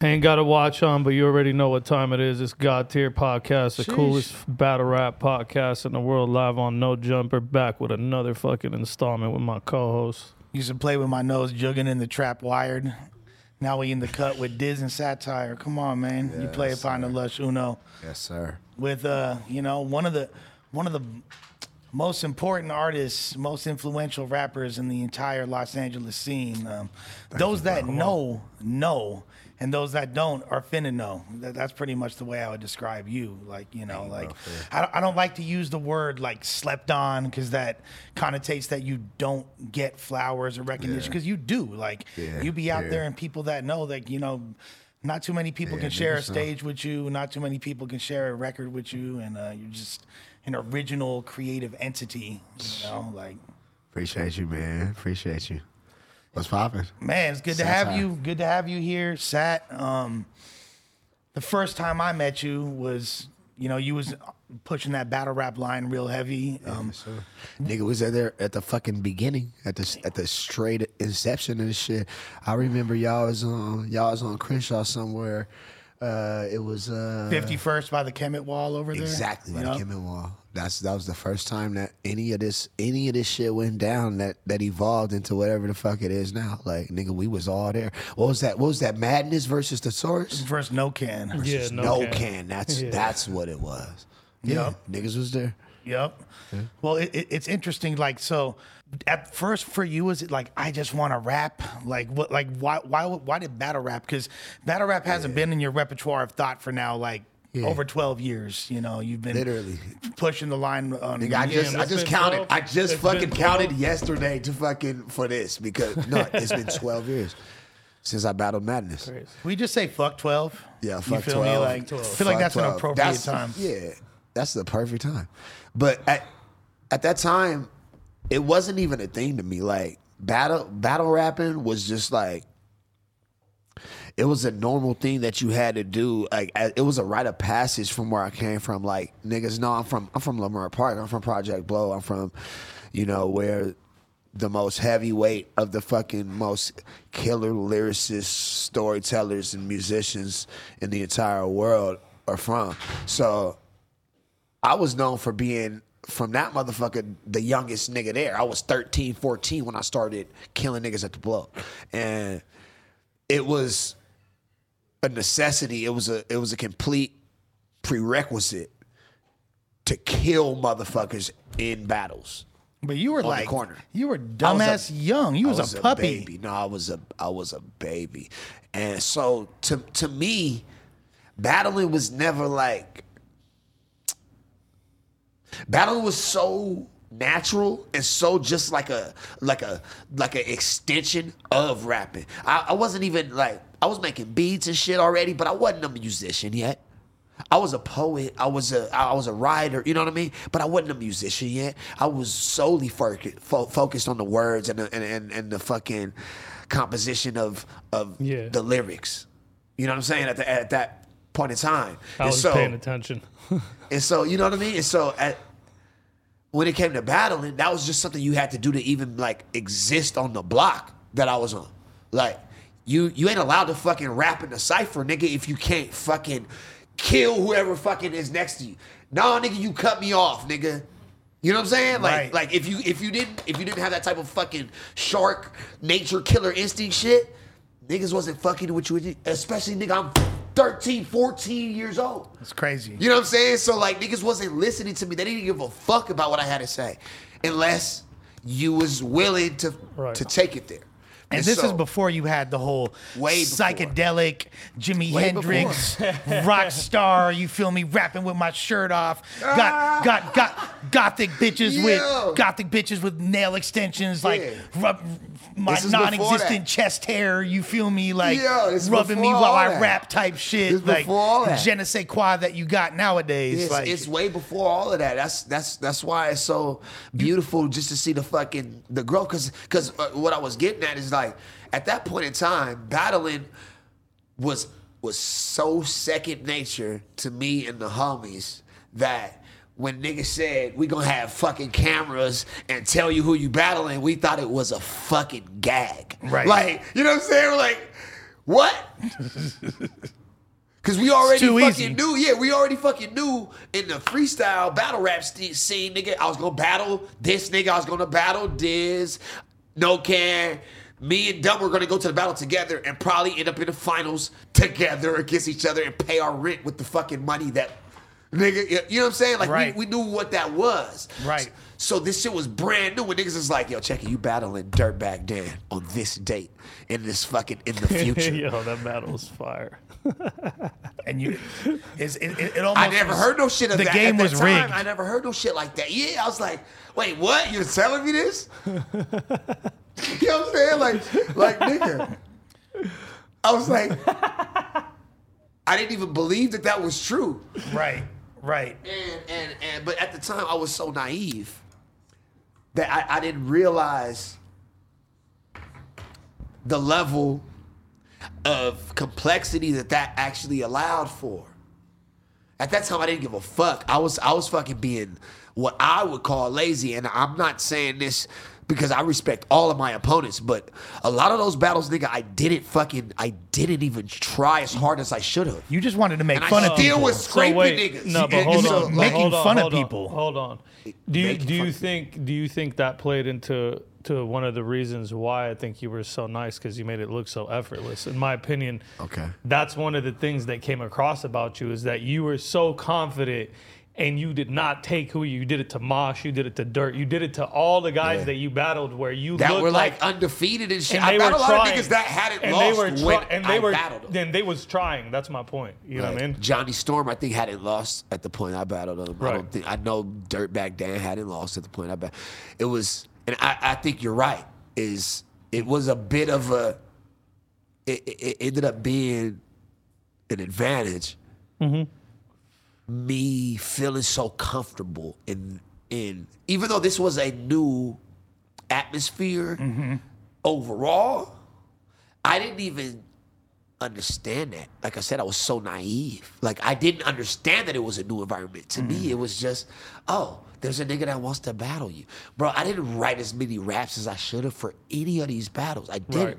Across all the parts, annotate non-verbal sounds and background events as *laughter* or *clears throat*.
Ain't got a watch on, but you already know what time it is. It's God Tier Podcast, the Sheesh. coolest battle rap podcast in the world, live on No Jumper, back with another fucking installment with my co host. Used to play with my nose jugging in the trap wired. Now we in the cut with Diz and Satire. Come on, man. you play Yes, upon the lush Uno Yes, sir. with uh, you know, one of the one of the most important artists, most influential rappers in the entire Los Angeles scene. Um, those that know know, and those that don't are finna know. That, that's pretty much the way I would describe you. Like you know, like I, don't- I don't like to use the word like slept on because that connotates that you don't get flowers or recognition because you do. Like Yeah, you be out yeah. there and people that know that you know. Not too many people Yeah, can share a stage with you. Not too many people can share a record with you, and uh, you're just an original creative entity. You know, like Appreciate you, man. Appreciate you. What's popping? man, it's good to Satire. have you. Good to have you here, Sat. Um, the first time I met you was, you know, you was pushing that battle rap line real heavy. Um, Nigga was at there at the fucking beginning, at the at the straight inception of this shit. I remember y'all was on y'all was on Crenshaw somewhere. Uh, it was uh, Fifty first by the Kemet Wall over there. exactly by Yup. the Kimmel Wall. That's that was the first time that any of this any of this shit went down that that evolved into whatever the fuck it is now. Like nigga, we was all there. What was that? What was that? Madness versus the Source? First, no can. Yeah, no, no can. can. That's Yeah. that's what it was. Yeah, niggas was there. Yep. Well, it, it, it's interesting. Like, so at first for you, was it like I just want to rap? Like, what? Like, why? Why? Why did battle rap? Because battle rap hasn't been in your repertoire of thought for now like over twelve years. You know, you've been Literally. pushing the line on. Nigga, I just I just counted. 12. I just It's fucking counted yesterday to fucking for this because no, *laughs* it's been twelve years since I battled madness. we just say fuck twelve. Yeah, you fuck feel 12. me? Like, I feel like Fuck that's an 12. appropriate That's- time. Yeah, that's the perfect time. But at at that time, it wasn't even a thing to me. Like battle battle rapping was just like it was a normal thing that you had to do. Like it was a rite of passage from where I came from. Like niggas no, I'm from I'm from Leimert Park. I'm from Project Blowed. I'm from, you know, where the most heavyweight of the fucking most killer lyricists, storytellers, and musicians in the entire world are from. So I was known for being from that motherfucker the youngest nigga there. I was 13, 14 when I started killing niggas at the blow. And it was a necessity. It was a it was a complete prerequisite to kill motherfuckers in battles. But you were like, corner. you were was a- young. You I was, a puppy. baby. No, I was a I was a baby. And so to to me, battling was never like battling was so natural and so just like a like a like an extension of rapping. I, I wasn't even like I was making beats and shit already, but I wasn't a musician yet. I was a poet. I was a I was a writer. You know what I mean? But I wasn't a musician yet. I was solely fo- focused on the words and the, and, and and the fucking composition of of Yeah. the lyrics. You know what I'm saying? At the, at that point in time. I And was so, paying attention. *laughs* and so, you know what I mean? And so, at, when it came to battling, that was just something you had to do to even like exist on the block that I was on. Like, you you ain't allowed to fucking rap in the cipher, nigga, if you can't fucking kill whoever fucking is next to you. No, nigga, you cut me off, nigga. You know what I'm saying? Like, Right. like if you if you didn't if you didn't have that type of fucking shark nature killer instinct shit, niggas wasn't fucking with you, especially nigga. I'm 13, 14 years old. It's crazy. You know what I'm saying? So like niggas wasn't listening to me. They didn't give a fuck about what I had to say, unless you was willing to Right. to take it there. And this so- is before you had the whole Way psychedelic Jimi Way Hendrix *laughs* rock star. You feel me? Rapping with my shirt off. Got got got gothic bitches Yo. with gothic bitches with nail extensions, like Yeah. rub my non-existent chest hair. You feel me? Like Yo, rubbing me while I rap type shit. This like before all that. je ne sais quoi that you got nowadays. It's, like it's way before all of that. That's that's that's why it's so beautiful just to see the fucking the growth. Cause cause uh, what I was getting at is like at that point in time, battling was was so second nature to me and the homies that when niggas said we gonna have fucking cameras and tell you who you battling, we thought it was a fucking gag. Right. Like, you know what I'm saying? We're like, What? *laughs* Because we already fucking easy. knew. Yeah, we already fucking knew in the freestyle battle rap st- scene, nigga. I was gonna battle this nigga. I was gonna battle Diz, No Can. Me and Dumb were gonna go to the battle together and probably end up in the finals together against each other and pay our rent with the fucking money that, nigga. You know what I'm saying? Like Right. we, we knew what that was. Right. So this shit was brand new. When niggas is like, yo, check it, you battling Dirtbag Dan on this date in this fucking in the *laughs* future. Yo, that battle was fire. *laughs* And you, it's, it, it, it almost I never was- heard no shit of the that. game At that was time, rigged. I never heard no shit like that. Yeah, I was like, wait, what? You're telling me this? *laughs* *laughs* you know what I'm saying? Like, like nigga. I was like, I didn't even believe that that was true. Right, right. And and and but at the time I was so naive that I, I didn't realize the level of complexity that that actually allowed for. At that time I didn't give a fuck. I was I was fucking being what I would call lazy and I'm not saying this because I respect all of my opponents, but a lot of those battles, nigga, I didn't fucking, I didn't even try as hard as I should have. You just wanted to make And I fun of still people. was scraping wait, niggas. No, but hold so, on. making hold on, fun of hold on. Hold on. Do you do you fun- think do you think that played into to one of the reasons why I think you were so nice because you made it look so effortless? In my opinion, Okay. that's one of the things that came across about you is that you were so confident. And you did not take who you did it to Mosh, you did it to Dirt, you did it to all the guys Yeah. that you battled where you that looked were like, undefeated and shit. and I battled a lot trying. of niggas that hadn't and lost they were try- and they I were battled them. then they was trying. That's my point. You know what I mean? Johnny Storm, I think, had it lost at the point I battled him. I Right. don't think I know Dirtbag Dan hadn't lost at the point I battled. It was, and I, I think you're right. Is it was a bit of a. It, it, it ended up being an advantage. Mm-hmm. Me feeling so comfortable in in even though this was a new atmosphere overall, I didn't even understand that. Like I said, I was so naive. Like I didn't understand that it was a new environment. To me, mm-hmm. it was just, oh, there's a nigga that wants to battle you. Bro, I didn't write as many raps as I should have for any of these battles. I didn't. Right.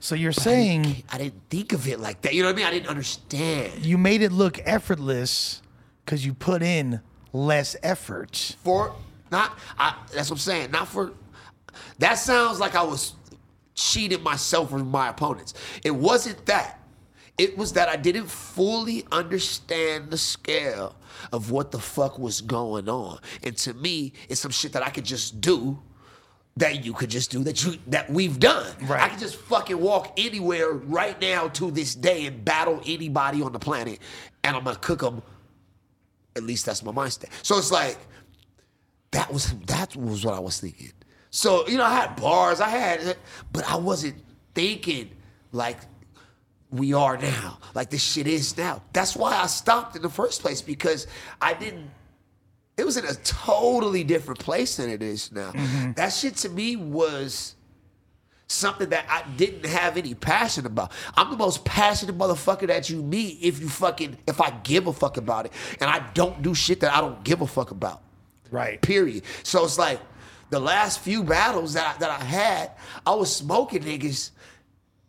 So you're saying I didn't think of it like that. You know what I mean? I didn't understand. you made it look effortless because you put in less effort. For not I that's what I'm saying. Not for that sounds like I was cheating myself with my opponents. It wasn't that. It was that I didn't fully understand the scale of what the fuck was going on. And to me, it's some shit that I could just do that you could just do that you that we've done. Right. I could just fucking walk anywhere right now to this day and battle anybody on the planet and I'm gonna cook them at least that's my mindset. So it's like that was that was what I was thinking. So you know, I had bars, I had, but I wasn't thinking like we are now, like this shit is now. That's why I stopped in the first place because I didn't. It was in a totally different place than it is now. Mm-hmm. That shit to me was something that I didn't have any passion about. I'm the most passionate motherfucker that you meet if you fucking if I give a fuck about it. And I don't do shit that I don't give a fuck about. Right. Period. So it's like the last few battles that I, that I had, I was smoking niggas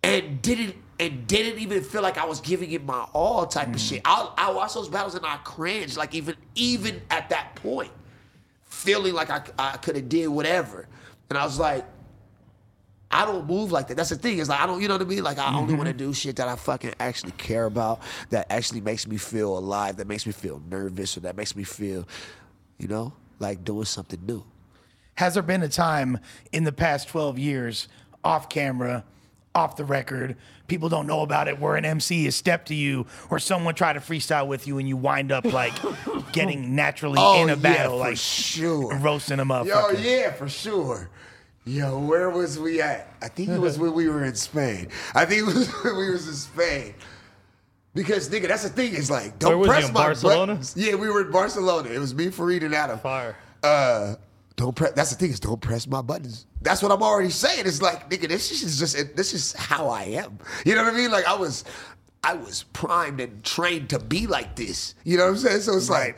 and didn't and didn't even feel like I was giving it my all type of mm. shit. I I watch those battles and I cringe like even even at that point, feeling like I I could have did whatever, and I was like. I don't move like that. That's the thing. Is like I don't, you know what I mean? Like I only mm-hmm. want to do shit that I fucking actually care about, that actually makes me feel alive, that makes me feel nervous, or that makes me feel, you know, like doing something new. Has there been a time in the past 12 years, off camera, off the record, people don't know about it, where an MC has stepped to you or someone tried to freestyle with you and you wind up like getting naturally oh, in a battle, Oh, for like sure. roasting them up? Yo, yeah, for sure. Yo, where was we at? I think it was *laughs* when we were in Spain. I think it was *laughs* when we was in Spain. Because nigga, that's the thing. Is like, don't Where press my Barcelona? buttons. Yeah, we were in Barcelona. It was me, Farid, and Adam. Fire. Uh, don't press. That's the thing is, don't press my buttons. That's what I'm already saying. It's like, nigga, this is just this is how I am. You know what I mean? Like I was, I was primed and trained to be like this. You know what I'm saying? So it's like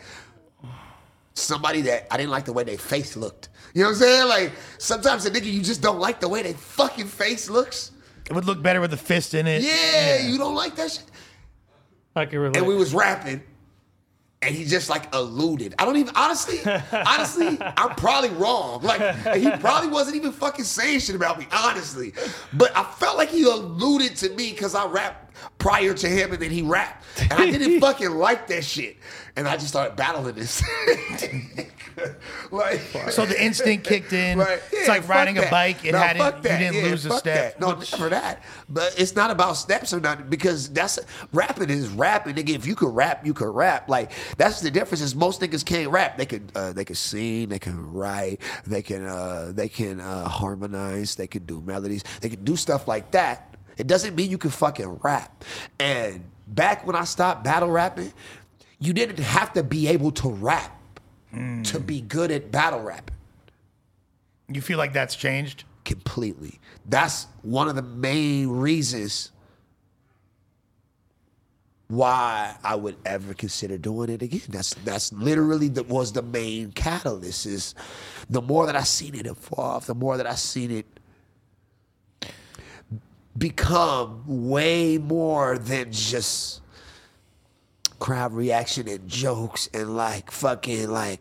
somebody that I didn't like the way their face looked. You know what I'm saying? Like sometimes a nigga you just don't like the way their fucking face looks. It would look better with a fist in it. Yeah, you don't like that shit. I can relate. And we was rapping, and he just like alluded. I don't even honestly, *laughs* honestly, I'm probably wrong. Like he probably wasn't even fucking saying shit about me, honestly. But I felt like he alluded to me because I rapped prior to him, and then he rapped, and I didn't *laughs* fucking like that shit. And I just started battling this. *laughs* like, So the instinct kicked in. Right. It's like riding a bike. It No, fuck You that. didn't Yeah, lose a step. that. No, never that. But it's not about steps or nothing because that's rapping is rapping. Nigga, if you could rap, you could rap. Like that's the difference. Is most niggas can't rap. They can uh, they can sing. They can write. They can uh, they can uh, harmonize. They can do melodies. They can do stuff like that. It doesn't mean you can fucking rap. And back when I stopped battle rapping, you didn't have to be able to rap to be good at battle rapping You feel like that's changed? completely. That's one of the main reasons why I would ever consider doing it again. That's that's literally the was the main catalyst. Is the more that I seen it evolve, the more that I seen it become way more than just crowd reaction and jokes and like fucking like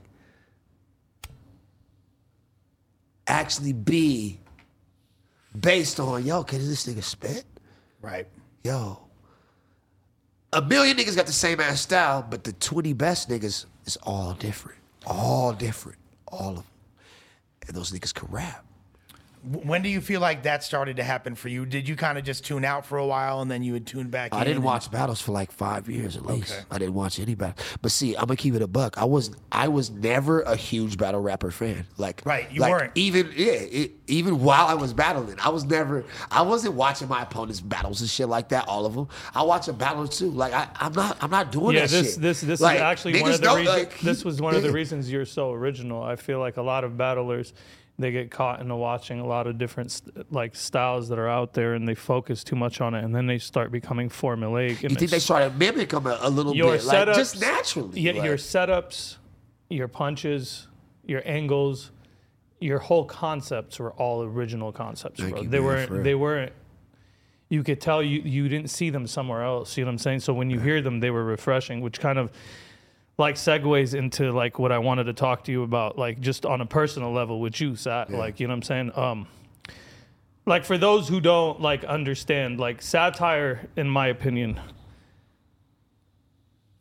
actually be based on yo, can this nigga spit? Right. Yo. A million niggas got the same ass style, but the 20 best niggas is all different. All different. All of them. And those niggas can rap. W- When do you feel like that started to happen for you? Did you kind of just tune out for a while and then you would tune back in? I didn't and- watch battles for like five years at least. Okay. I didn't watch any battle. But see, I'm gonna keep it a buck. I was I was never a huge battle rapper fan. Like Right, you like, weren't. even yeah it, even while I was battling. I was never I wasn't watching my opponents battles and shit like that. All of them. I watch a battle too. Like I I'm not I'm not doing yeah, that this shit. this this Like, is actually one of the reasons. like, this was one of the reasons you're so original. I feel like a lot of battlers they get caught into watching a lot of different st- like styles that are out there, and they focus too much on it, and then they start becoming formulaic. And You think they started to mimic them a, a little your bit, like just naturally. Yeah, like, your setups, your punches, your angles, your whole concepts were all original concepts, Thank bro. you, they man, weren't. They weren't. You could tell you you didn't see them somewhere else. You know what I'm saying? So when you hear them, they were refreshing, which kind of like segues into like what I wanted to talk to you about, like just on a personal level with you, Sat. Like you know what I'm saying? Um, like for those who don't like understand, like satire, in my opinion,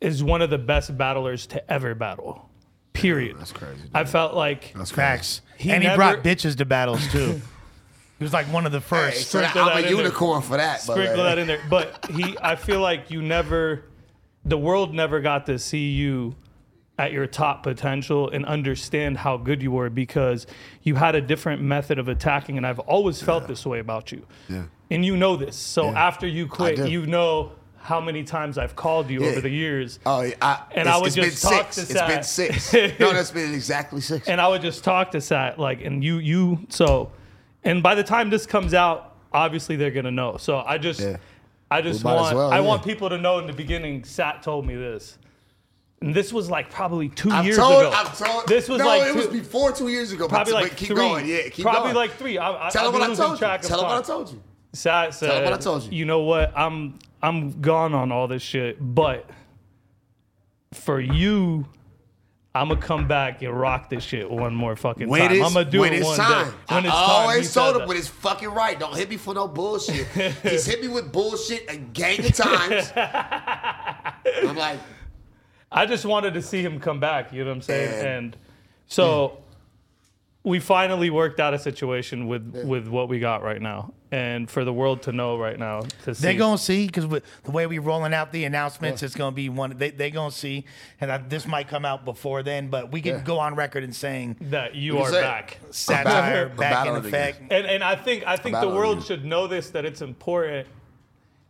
is one of the best battlers to ever battle. Period. That's crazy. dude. I felt like That's crazy. Facts. He and he brought bitches to battles too. *laughs* he was like one of the Hey, first. so I'm a in there. unicorn for that. but, sprinkle like, that in there. But he, I feel like you never, the world never got to see you at your top potential and understand how good you were because you had a different method of attacking. And I've always felt this way about you. Yeah. And you know this. So Yeah. after you quit, you know how many times I've called you Yeah. over the years. Oh, yeah, I, And I would just been talk six. to It's been six. *laughs* no, that's been exactly six. and I would just talk to Sat like, and you, you, so, and by the time this comes out, obviously they're gonna know. So I just, Yeah. I just want, well, I yeah. want people to know in the beginning. Sat told me this, and this was like probably 2 I've years told, ago. I've told. this was no, like it two- was before two years ago. probably but, like but keep three. going. Yeah, keep probably going. like three. I, I, Tell them what I told you. Tell them what I told you. Sat said, them what I told you. You know what? I'm I'm gone on all this shit, but for you, I'm gonna come back and rock this shit one more fucking When time. I'm gonna do when it it's one time. day. When I it's time. Always told him that. when it's fucking right. Don't hit me for no bullshit. *laughs* He's hit me with bullshit a gang of times. *laughs* I'm like, I just wanted to see him come back. You know what I'm saying? And- And so mm. we finally worked out a situation with with what we got right now, and for the world to know right now to see. They gonna see because the way we're rolling out the announcements, it's gonna be one. They they gonna see, and I, this might come out before then, but we can Yeah. go on record and saying that you are back. satire I'm back in effect. And and I think I think the world should know this that it's important.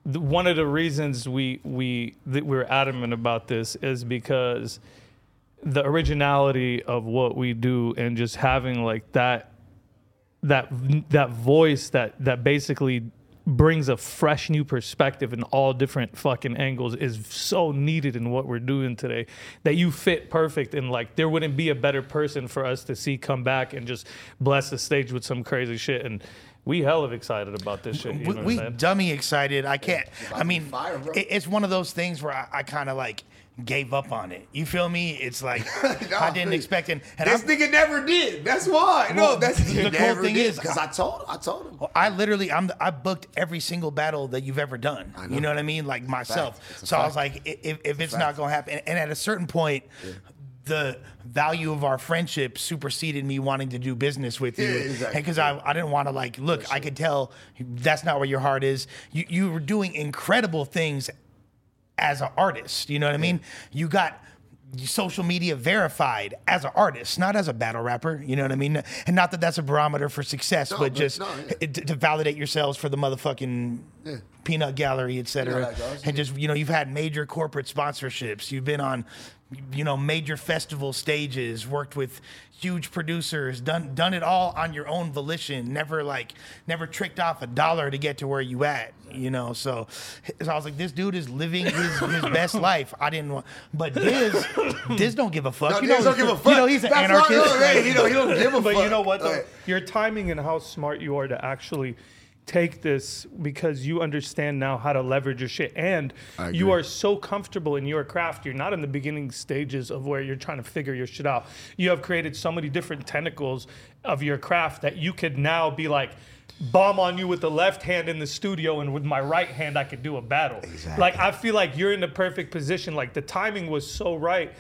The- One of the reasons we we that we're adamant about this is because the originality of what we do and just having like that that that voice that that basically brings a fresh new perspective in all different fucking angles is so needed in what we're doing today that you fit perfect and like there wouldn't be a better person for us to see come back and just bless the stage with some crazy shit and we hell of excited about this shit. You we, know what we dummy excited. I can't. I mean, fire, it- it's one of those things where I, I kind of like gave up on it. You feel me? It's like No, *laughs* I didn't expect it. And This I'm, nigga never did. That's why. Well, no, that's the he cool thing did. is, because I told I told him. I literally, I'm, the, I booked every single battle that you've ever done. know. You know what I mean? Like myself. It's a So I was like, if, if it's not gonna happen, and at a certain point. The value of our friendship superseded me wanting to do business with you, Yeah, exactly. because I, I didn't want to like look. I could tell that's not where your heart is. You you were doing incredible things as an artist. You know what I mean? You got social media verified as an artist, not as a battle rapper. You know what I mean? And not that that's a barometer for success, but, but just no, yeah. to, to validate yourselves for the motherfucking peanut gallery, et cetera. You know how that goes, and just you know, you've had major corporate sponsorships. You've been on, you know, major festival stages. Worked with huge producers. Done done it all on your own volition. Never like never tricked off a dollar to get to where you at. You know, so, so I was like, this dude is living his, his *laughs* best life. I didn't want, but Diz, Diz don't give a fuck. No, you know, don't give a fuck. You know, he's an That's why- anarchist. no, hey, you know, he don't give a but fuck. you know what? Though? Like, Your timing and how smart you are to actually take this because you understand now how to leverage your shit. And you are so comfortable in your craft. You're not in the beginning stages of where you're trying to figure your shit out. You have created so many different tentacles of your craft that you could now be like bomb on you with the left hand in the studio and with my right hand I could do a battle. Exactly. like I feel like you're in the perfect position. Like the timing was so right.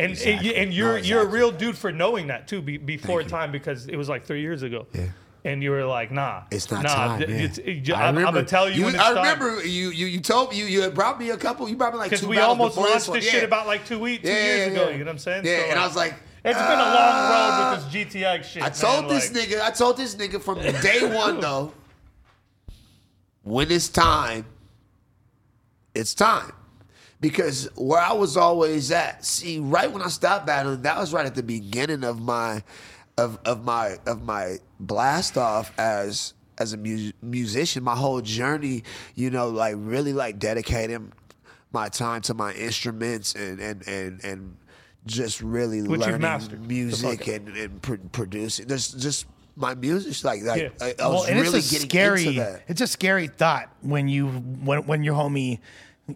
And and, Exactly. you, and No, you're you're a real dude for knowing that too be, before time because it was like three years ago. Yeah. And you were like, nah, It's not nah, time. th- yeah. It's, it, I I'm, I'm gonna tell you, it's I time. remember you. You you told me you you had brought me a couple. You brought me like because we almost launched this this one. shit about like two weeks, two Yeah, years yeah, ago. yeah. You know what I'm saying? Yeah, So, and I was like, it's been a long uh, road with this GTX shit. I told man, this like- nigga. I told this nigga from day one *laughs* though. When it's time, it's time. Because where I was always at, see, right when I stopped battling, that was right at the beginning of my, of of my of my blast off as as a mu- musician. My whole journey, you know, like really like dedicating my time to my instruments and and and and just really Which you've learning music and, and pr- producing. There's just my music, like like Yeah. I, I was well, and really it's a getting scary. into that. It's a scary thought when you when when your homie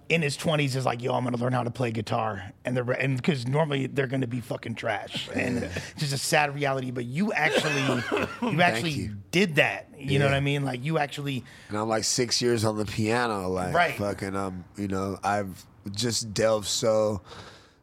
in his twenties is like, "Yo, I'm gonna learn how to play guitar," and they're and because normally they're gonna be fucking trash, and it's *laughs* just a sad reality. But you actually, you actually you. did that. You know what I mean? Like you actually, And I'm like six years on the piano, like Right. fucking um, you know, I've just delved so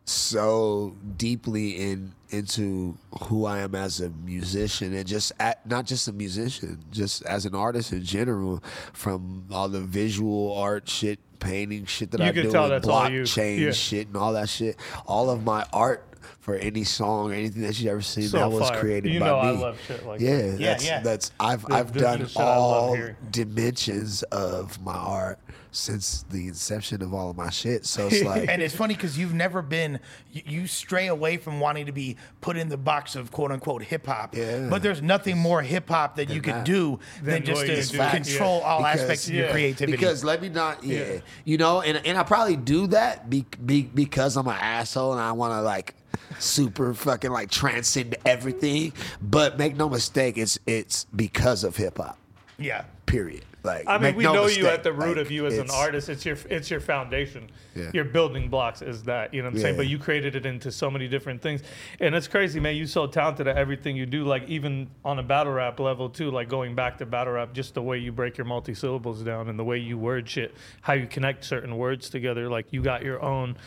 so deeply in into who I am as a musician and just at, not just a musician, just as an artist in general, from all the visual art shit, painting shit that You I do, and blockchain Yeah. shit and all that shit. All of my art for any song or anything that you ever seen So that was fire. created You by know I me. love shit like yeah, that. Yeah, that's yeah. that's I've The- I've the- done the shit I love all dimensions of my art since the inception of all of my shit. So it's *laughs* like and it's funny because you've never been, you, you stray away from wanting to be put in the box of quote unquote hip hop. Yeah. But there's nothing more hip hop that you could do than Than just to do. control Yeah. all Because- aspects of your creativity. Because let me not, yeah, Yeah. you know, and and I probably do that be, be, because I'm an asshole and I want to like super fucking like transcend everything. But make no mistake, it's it's because of hip hop. yeah. Period. Like I mean, we no know mistake. you at the root Like, of you as an artist. It's your it's your foundation. Yeah. Your building blocks is that. You know what I'm saying? Yeah. But you created it into so many different things. And it's crazy, man. You're so talented at everything you do, like even on a battle rap level too, like going back to battle rap, just the way you break your multi syllables down and the way you word shit, how you connect certain words together. Like you got your own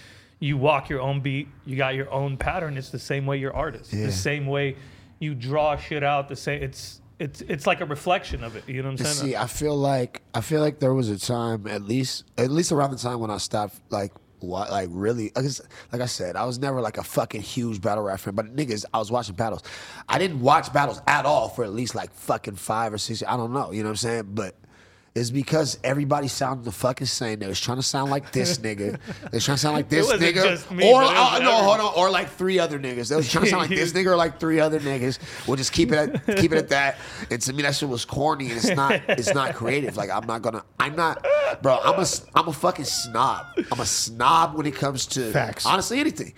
you walk your own beat, you got your own pattern. It's the same way you're artist. Yeah. The same way you draw shit out, the same it's it's it's like a reflection of it. You know what I'm saying? see, I feel like I feel like there was a time, at least at least around the time when I stopped, like what, like really, like like I said, I was never like a fucking huge battle rap fan, but niggas, I was watching battles. I didn't watch battles at all for at least like fucking five or six. I don't know, you know what I'm saying? But it's because everybody sounded the fucking same. They was trying to sound like this nigga. They was trying to sound like *laughs* this wasn't nigga, just me, or it was uh, no, hold on, or like three other niggas. They was trying to sound like this *laughs* nigga or like three other niggas. We'll just keep it at keep it at that. And to me, that shit was corny and it's not it's not creative. Like I'm not gonna I'm not, bro. I'm a I'm a fucking snob. I'm a snob when it comes to Facts. honestly anything.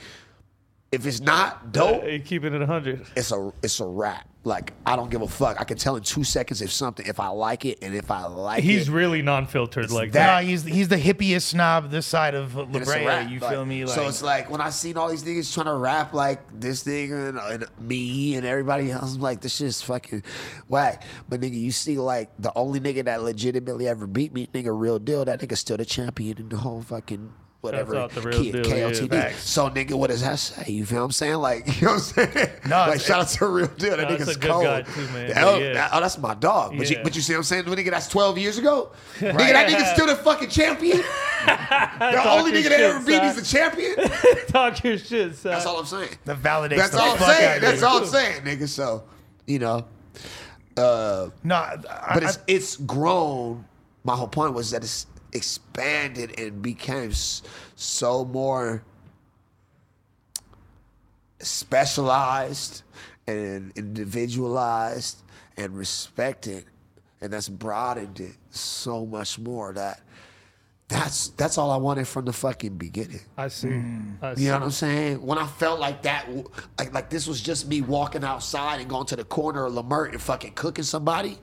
If it's not dope, Hey, keeping it 100. it's a it's a rap. Like I don't give a fuck. I can tell in two seconds if something if I like it and if I like He's it. He's really non-filtered like that- that. No, he's he's the hippiest snob this side of La and it's a Brea. rap. You Like, feel me? Like, so it's like when I seen all these niggas trying to rap like this nigga and, and me and everybody else, I'm like, this shit's fucking whack. But nigga, you see like the only nigga that legitimately ever beat me, nigga, real deal. That nigga still the champion in the whole fucking whatever. out the real K- deal, yeah, so nigga, what does that say? You feel what I'm saying? Like *laughs* you know what I'm saying? No, like shout out to real deal. That No, nigga's cold. too, man. Oh, Yeah. that- oh, that's my dog. But you but you see what I'm saying? Nigga, that's 12 years ago. *laughs* Nigga, that nigga's still the fucking champion. *laughs* the only nigga that shit, ever beat me's the champion. Talk your shit, son. That's all I'm saying. that validates That's the all I'm saying. That's all I'm saying, nigga. So, you know, uh, No, I, but I- it's it's grown. My whole point was that it's expanded and became so more specialized and individualized and respected, and that's broadened it so much more that. That's that's all I wanted from the fucking beginning. I see. Mm. I see. You know what I'm saying? When I felt like that, like like this was just me walking outside and going to the corner of Leimert and fucking cooking somebody,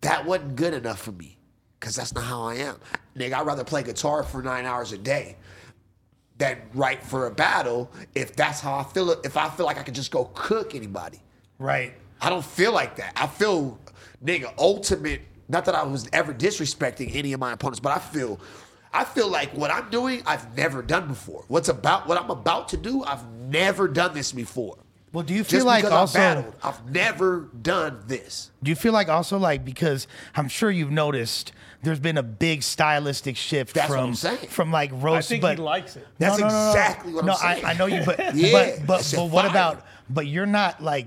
that wasn't good enough for me. Cause that's not how I am. Nigga, I'd rather play guitar for nine hours a day than write for a battle if that's how I feel. If I feel like I could just go cook anybody. right. I don't feel like that. I feel, nigga, ultimate. Not that I was ever disrespecting any of my opponents, but I feel, I feel like what I'm doing, I've never done before. What's about what I'm about to do, I've never done this before. Well, do you feel Just like because also? I battled, I've never done this. Do you feel like also like because I'm sure you've noticed there's been a big stylistic shift That's what from I'm saying. from like I think but he likes it. That's exactly what I'm no, saying. I, I know you, but *laughs* Yeah, but that but, shit but what fire. about? But you're not like.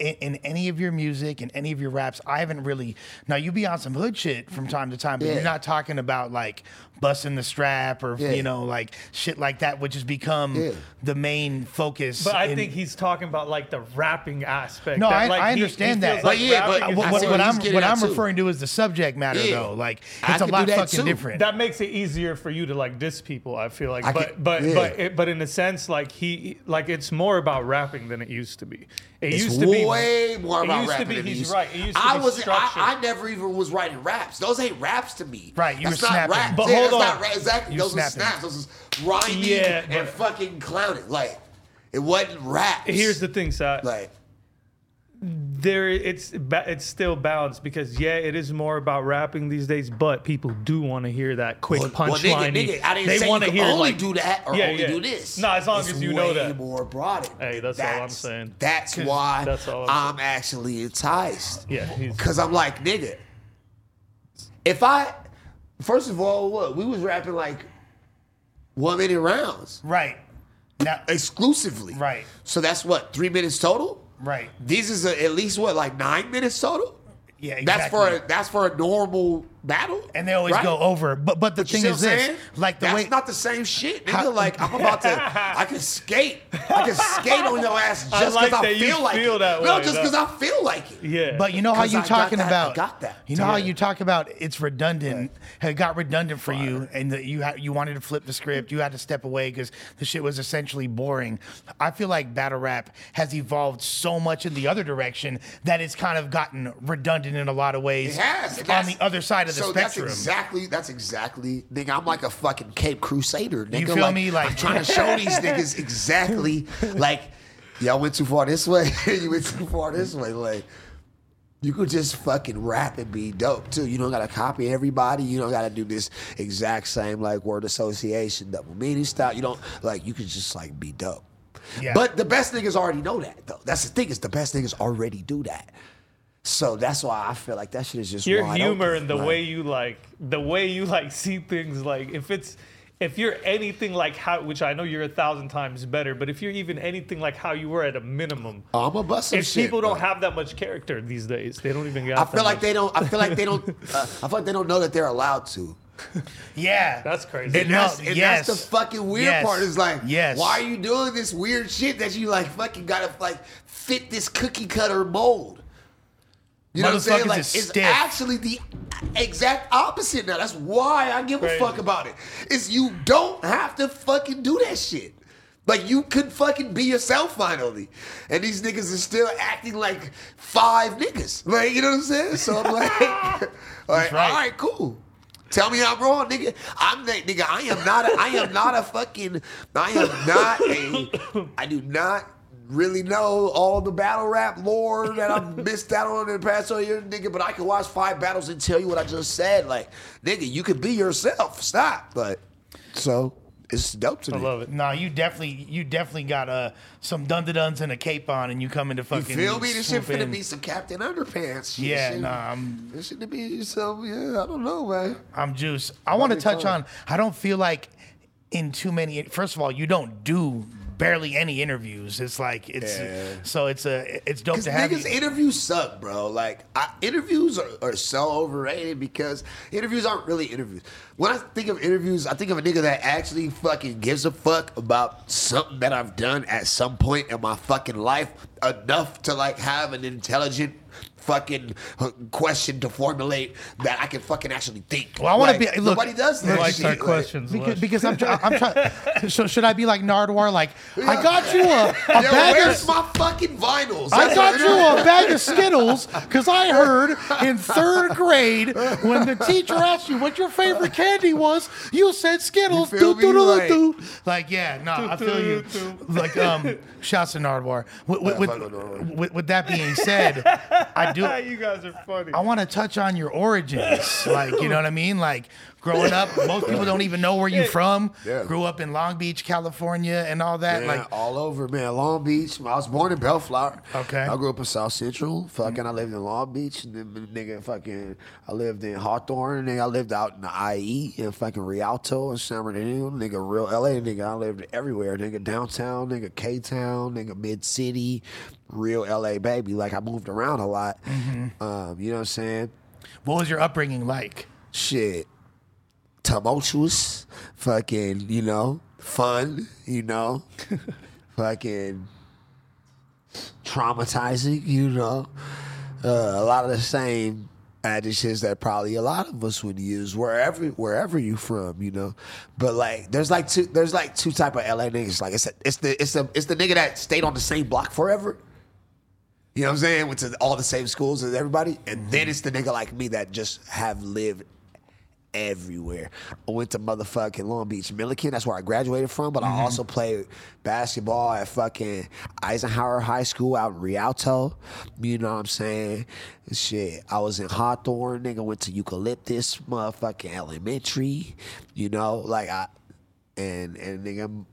In, in any of your music and any of your raps, I haven't really. Now you be on some hood shit from time to time, but Yeah. you're not talking about like busting the strap or Yeah. you know like shit like that, which has become Yeah. the main focus. But I in- think he's talking about like the rapping aspect. No, that, I- like, I understand he that. feels But like yeah, but rapping I is what, I what, see what what I'm what I'm referring to is the subject matter Yeah. though. Like I it's a lot fucking too. different. that makes it easier for you to like diss people. I feel like, I but can- but yeah. but it, but in a sense, like he like it's more about rapping than it used to be. It It's used to be way more it about used to rapping be- than he's used- right. It used to I be was. I, I never even was writing raps. Those ain't raps to me. Right, you That's were not snapping. Raps. But hold that's not rap. Exactly. You Those snapping. were snaps. Those was rhyming Yeah, and fucking clowning. Like it wasn't raps. Here's the thing, Si. like there it's it's still balanced because yeah, it is more about rapping these days, but people do want to hear that quick well, well, punchline. nigga, nigga, I didn't they want to hear only like, do that or Yeah, only yeah. do this. No, as long It's as you know that. more broad. Hey, that's all I'm saying. That's why that's all I'm I'm actually enticed. Yeah, Cause I'm like, nigga, if I first of all, what we was rapping like one minute rounds right now, exclusively. Right. So that's what three minutes total. right? These is a, at least what like nine minutes total. Yeah, That's for a, that's for a normal battle. And they always right? go over. But but the But thing is this, saying? like the That's way not the same shit, nigga. How- like I'm about to, *laughs* I can skate, I can skate on your ass just I because like I, feel like feel it. that no, way, just because I feel like it. yeah. But you know how 'Cause you I got talking that- I about got that. You know how you talk about it's redundant. It got redundant for you, and that you had you wanted to flip the script. You had to step away because the shit was essentially boring. I feel like battle rap has evolved so much in the other direction that it's kind of gotten redundant in a lot of ways. It has. on That's- the other side of the so spectrum. That's exactly. That's exactly. Nigga, I'm like a fucking Cape Crusader. Nigga, You feel like, me? Like- I'm trying to show *laughs* these niggas exactly. Like, y'all went too far this way. *laughs* you went too far this way. Like, you could just fucking rap and be dope too. You don't gotta copy everybody. You don't gotta do this exact same like word association, double meaning style. You don't like. You could just like be dope. Yeah. But the best niggas already know that though. That's the thing is the best niggas already do that. So that's why I feel like that shit is just your wide humor open. and the Like, way you like the way you like *laughs* see things like if it's if you're anything like how which I know you're a thousand times better, but if you're even anything like how you were at a minimum, Oh, I'm a bust if shit, people don't bro. have that much character these days, they don't even got. I that feel like much. they don't. I feel like they don't. *laughs* Uh, I feel like they don't know that they're allowed to. yeah, That's crazy. And, No, that's, and yes. that's the fucking weird Yes. part. Is like, Yes. why are you doing this weird shit that you like fucking gotta like fit this cookie cutter mold? You know what I'm saying? Like, it's stiff. actually the exact opposite now. That's why I give Crazy. a fuck about it. Is you don't have to fucking do that shit. Like you could fucking be yourself finally, and these niggas are still acting like five niggas. Like you know what I'm saying? So I'm like, *laughs* all right, right. all right, cool. Tell me I'm wrong, nigga. I'm that nigga. I am not. A, I am not a fucking. I am not a. I do not really know all the battle rap lore that I've *laughs* missed out on in the past year, nigga. But I can watch five battles and tell you what I just said. Like, nigga, you could be yourself. Stop. But so it's dope to me. I me. love it. No, you definitely, you definitely got uh, some dun duns and a cape on, and you come into You fucking. feel me? This shit swoop finna in. be some Captain Underpants. shit. Yeah, Shit- nah, I'm, This should be some. Yeah, I don't know, man. I'm juice. I want to be touch fun. on. I don't feel like in too many. First of all, you don't do barely any interviews. It's like it's Yeah. so it's a it's dope to have. niggas you. interviews suck, bro. Like I, interviews are, are so overrated because interviews aren't really interviews. When I think of interviews, I think of a nigga that actually fucking gives a fuck about something that I've done at some point in my fucking life enough to like have an intelligent fucking uh, question to formulate that I can fucking actually think. Well, I wanna Like, be- look, nobody does He that. likes shit. our Like, questions. Because, because I'm, try- I'm trying. *laughs* So should I be like Nardwuar? Like I got you a, a Yo, bag where's of. my fucking vinyls? I got you it is. a *laughs* bag of Skittles because I heard in third grade when the teacher asked you what your favorite candy was, you said Skittles. You feel Doo, doo, me? doo, Right. doo. Like yeah, no, I feel you. doo, doo. Like um, shouts to Nardwuar. With, with, Yeah, fuck with Nardwuar. with, with, with that being said, *laughs* I do. *laughs* you guys are funny. I want to touch on your origins. Like, you know what I mean? Like, growing up, most people don't even know where you're from. Yeah. Grew up in Long Beach, California, and all that. Yeah, Like, all over, man. Long Beach. I was born in Bellflower. Okay. I grew up in South Central. Fucking, I lived in Long Beach. And then, nigga, fucking, I lived in Hawthorne. Nigga, I lived out in the IE in fucking Rialto and San Bernardino. Nigga, real LA. Nigga, I lived everywhere. Nigga, downtown. Nigga, K Town. Nigga, mid city. Real LA baby. Like I moved around a lot. Um, you know what I'm saying? what was your upbringing like? shit tumultuous, fucking, you know, fun, you know, *laughs* fucking traumatizing, you know. Uh, a lot of the same adjectives that probably a lot of us would use wherever wherever you from, you know. But like there's like two there's like two type of LA niggas. Like it's a, it's the it's the it's the nigga that stayed on the same block forever. You know what I'm saying? Went to all the same schools as everybody. And then it's the nigga like me that just have lived everywhere. I went to motherfucking Long Beach Millikan. That's where I graduated from. But I mm-hmm. also played basketball at fucking Eisenhower High School out in Rialto. You know what I'm saying? Shit. I was in Hawthorne. Nigga went to Eucalyptus motherfucking elementary. You know, like I and and nigga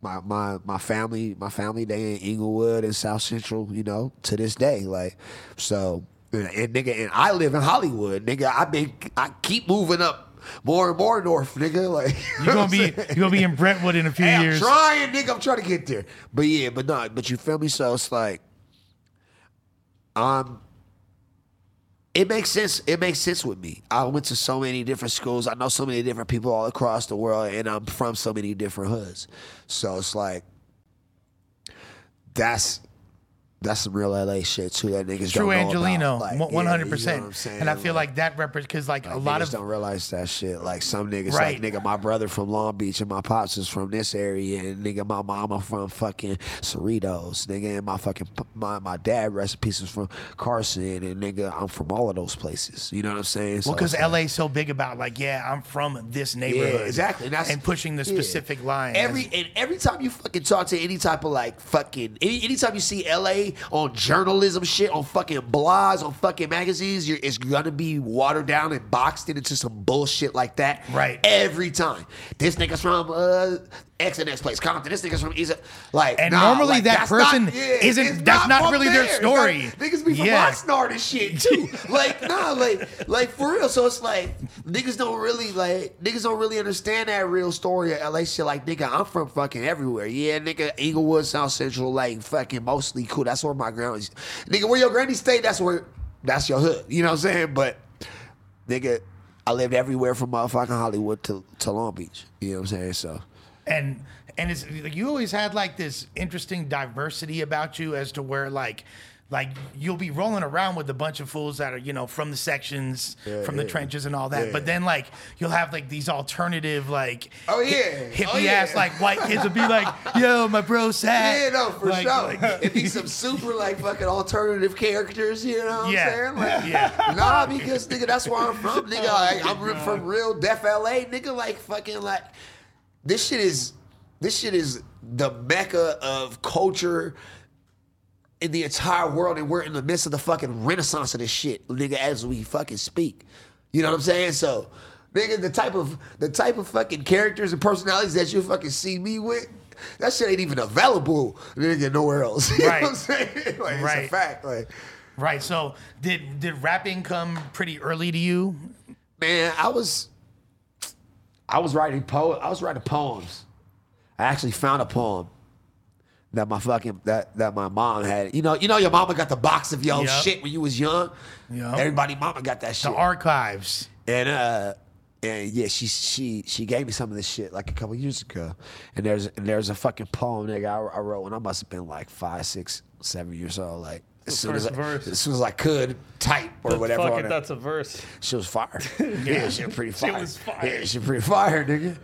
my my my family my family they in Inglewood and South Central, you know, to this day. Like so and, and nigga and I live in Hollywood, nigga. I been I keep moving up more and more north, nigga. *laughs* Like You're gonna be you're gonna be in Brentwood in a few Hey, I'm years. trying, nigga. I'm trying to get there. But yeah, but not. but you feel me? So it's like, um, it makes sense. It makes sense with me. I went to so many different schools. I know so many different people all across the world, and I'm from so many different hoods. So it's like, that's that's some real LA shit too. That niggas True don't Angelino. Like, one yeah, hundred percent. what I'm saying? And I feel Like, like that represents because like a lot of don't realize that shit. Like some niggas, Right. like nigga, my brother from Long Beach and my pops is from this area, and nigga, my mama from fucking Cerritos, nigga, and my fucking my my dad recipes is from Carson, and nigga, I'm from all of those places. You know what I'm saying? So well, because like- LA's so big about like, yeah, I'm from this neighborhood. yeah, exactly. And, that's, and pushing the yeah. specific line. Every and every time you fucking talk to any type of like fucking any anytime you see LA on journalism shit on fucking blogs on fucking magazines, you're, it's gonna be watered down and boxed into some bullshit like that. Right. Every time. This nigga's from uh X and X place, Compton. This nigga's from East. Like And nah, normally like, that person not- yeah, isn't- that's not from really their there. It's story. not- niggas be from Yeah. Oxnard and shit too. *laughs* like nah, like like for real. So it's like niggas don't really like niggas don't really understand that real story of LA shit. Like nigga, I'm from fucking everywhere. Yeah, nigga, Inglewood, South Central, like fucking mostly cool. That's where my ground is. Nigga, where your granny stay? That's where that's your hood. You know what I'm saying? But nigga, I lived everywhere from motherfucking Hollywood to, to Long Beach. You know what I'm saying? So and and it's like you always had like this interesting diversity about you as to where like like you'll be rolling around with a bunch of fools that are you know from the sections, from the yeah. trenches and all that. Yeah. But then like you'll have like these alternative like Oh, yeah. Oh, hippie Oh, yeah. ass like white kids will be like, "Yo, my bro sad." Yeah, no, for Like- sure. like- It'd be some super like fucking alternative characters, you know what Yeah. I'm saying? Like, Yeah. Nah, because nigga, that's where I'm from, nigga. Like, I'm *laughs* from real deaf LA, nigga. Like fucking like this shit is this shit is the mecca of culture in the entire world, and we're in the midst of the fucking renaissance of this shit, nigga, as we fucking speak. You know what I'm saying? So, nigga, the type of the type of fucking characters and personalities that you fucking see me with, that shit ain't even available, nigga, nowhere else. *laughs* You Right. know what I'm saying? Like, It's a Right. fact. Like, Right. So did did rapping come pretty early to you? man, I was I was writing po I was writing poems. I actually found a poem that my fucking that that my mom had. You know, you know your mama got the box of your Yep. shit when you was young. Yep. Everybody mama got that shit. The archives. and uh and yeah, she she she gave me some of this shit like a couple years ago. And there's and there's a fucking poem nigga I, I wrote when I must have been like five, six, seven years old. Like as soon as I, verse. as soon as I could type or whatever. Fuck it, it. that's a verse. She was fire. *laughs* yeah, she was pretty fire. was fire. Yeah, she pretty fire, nigga.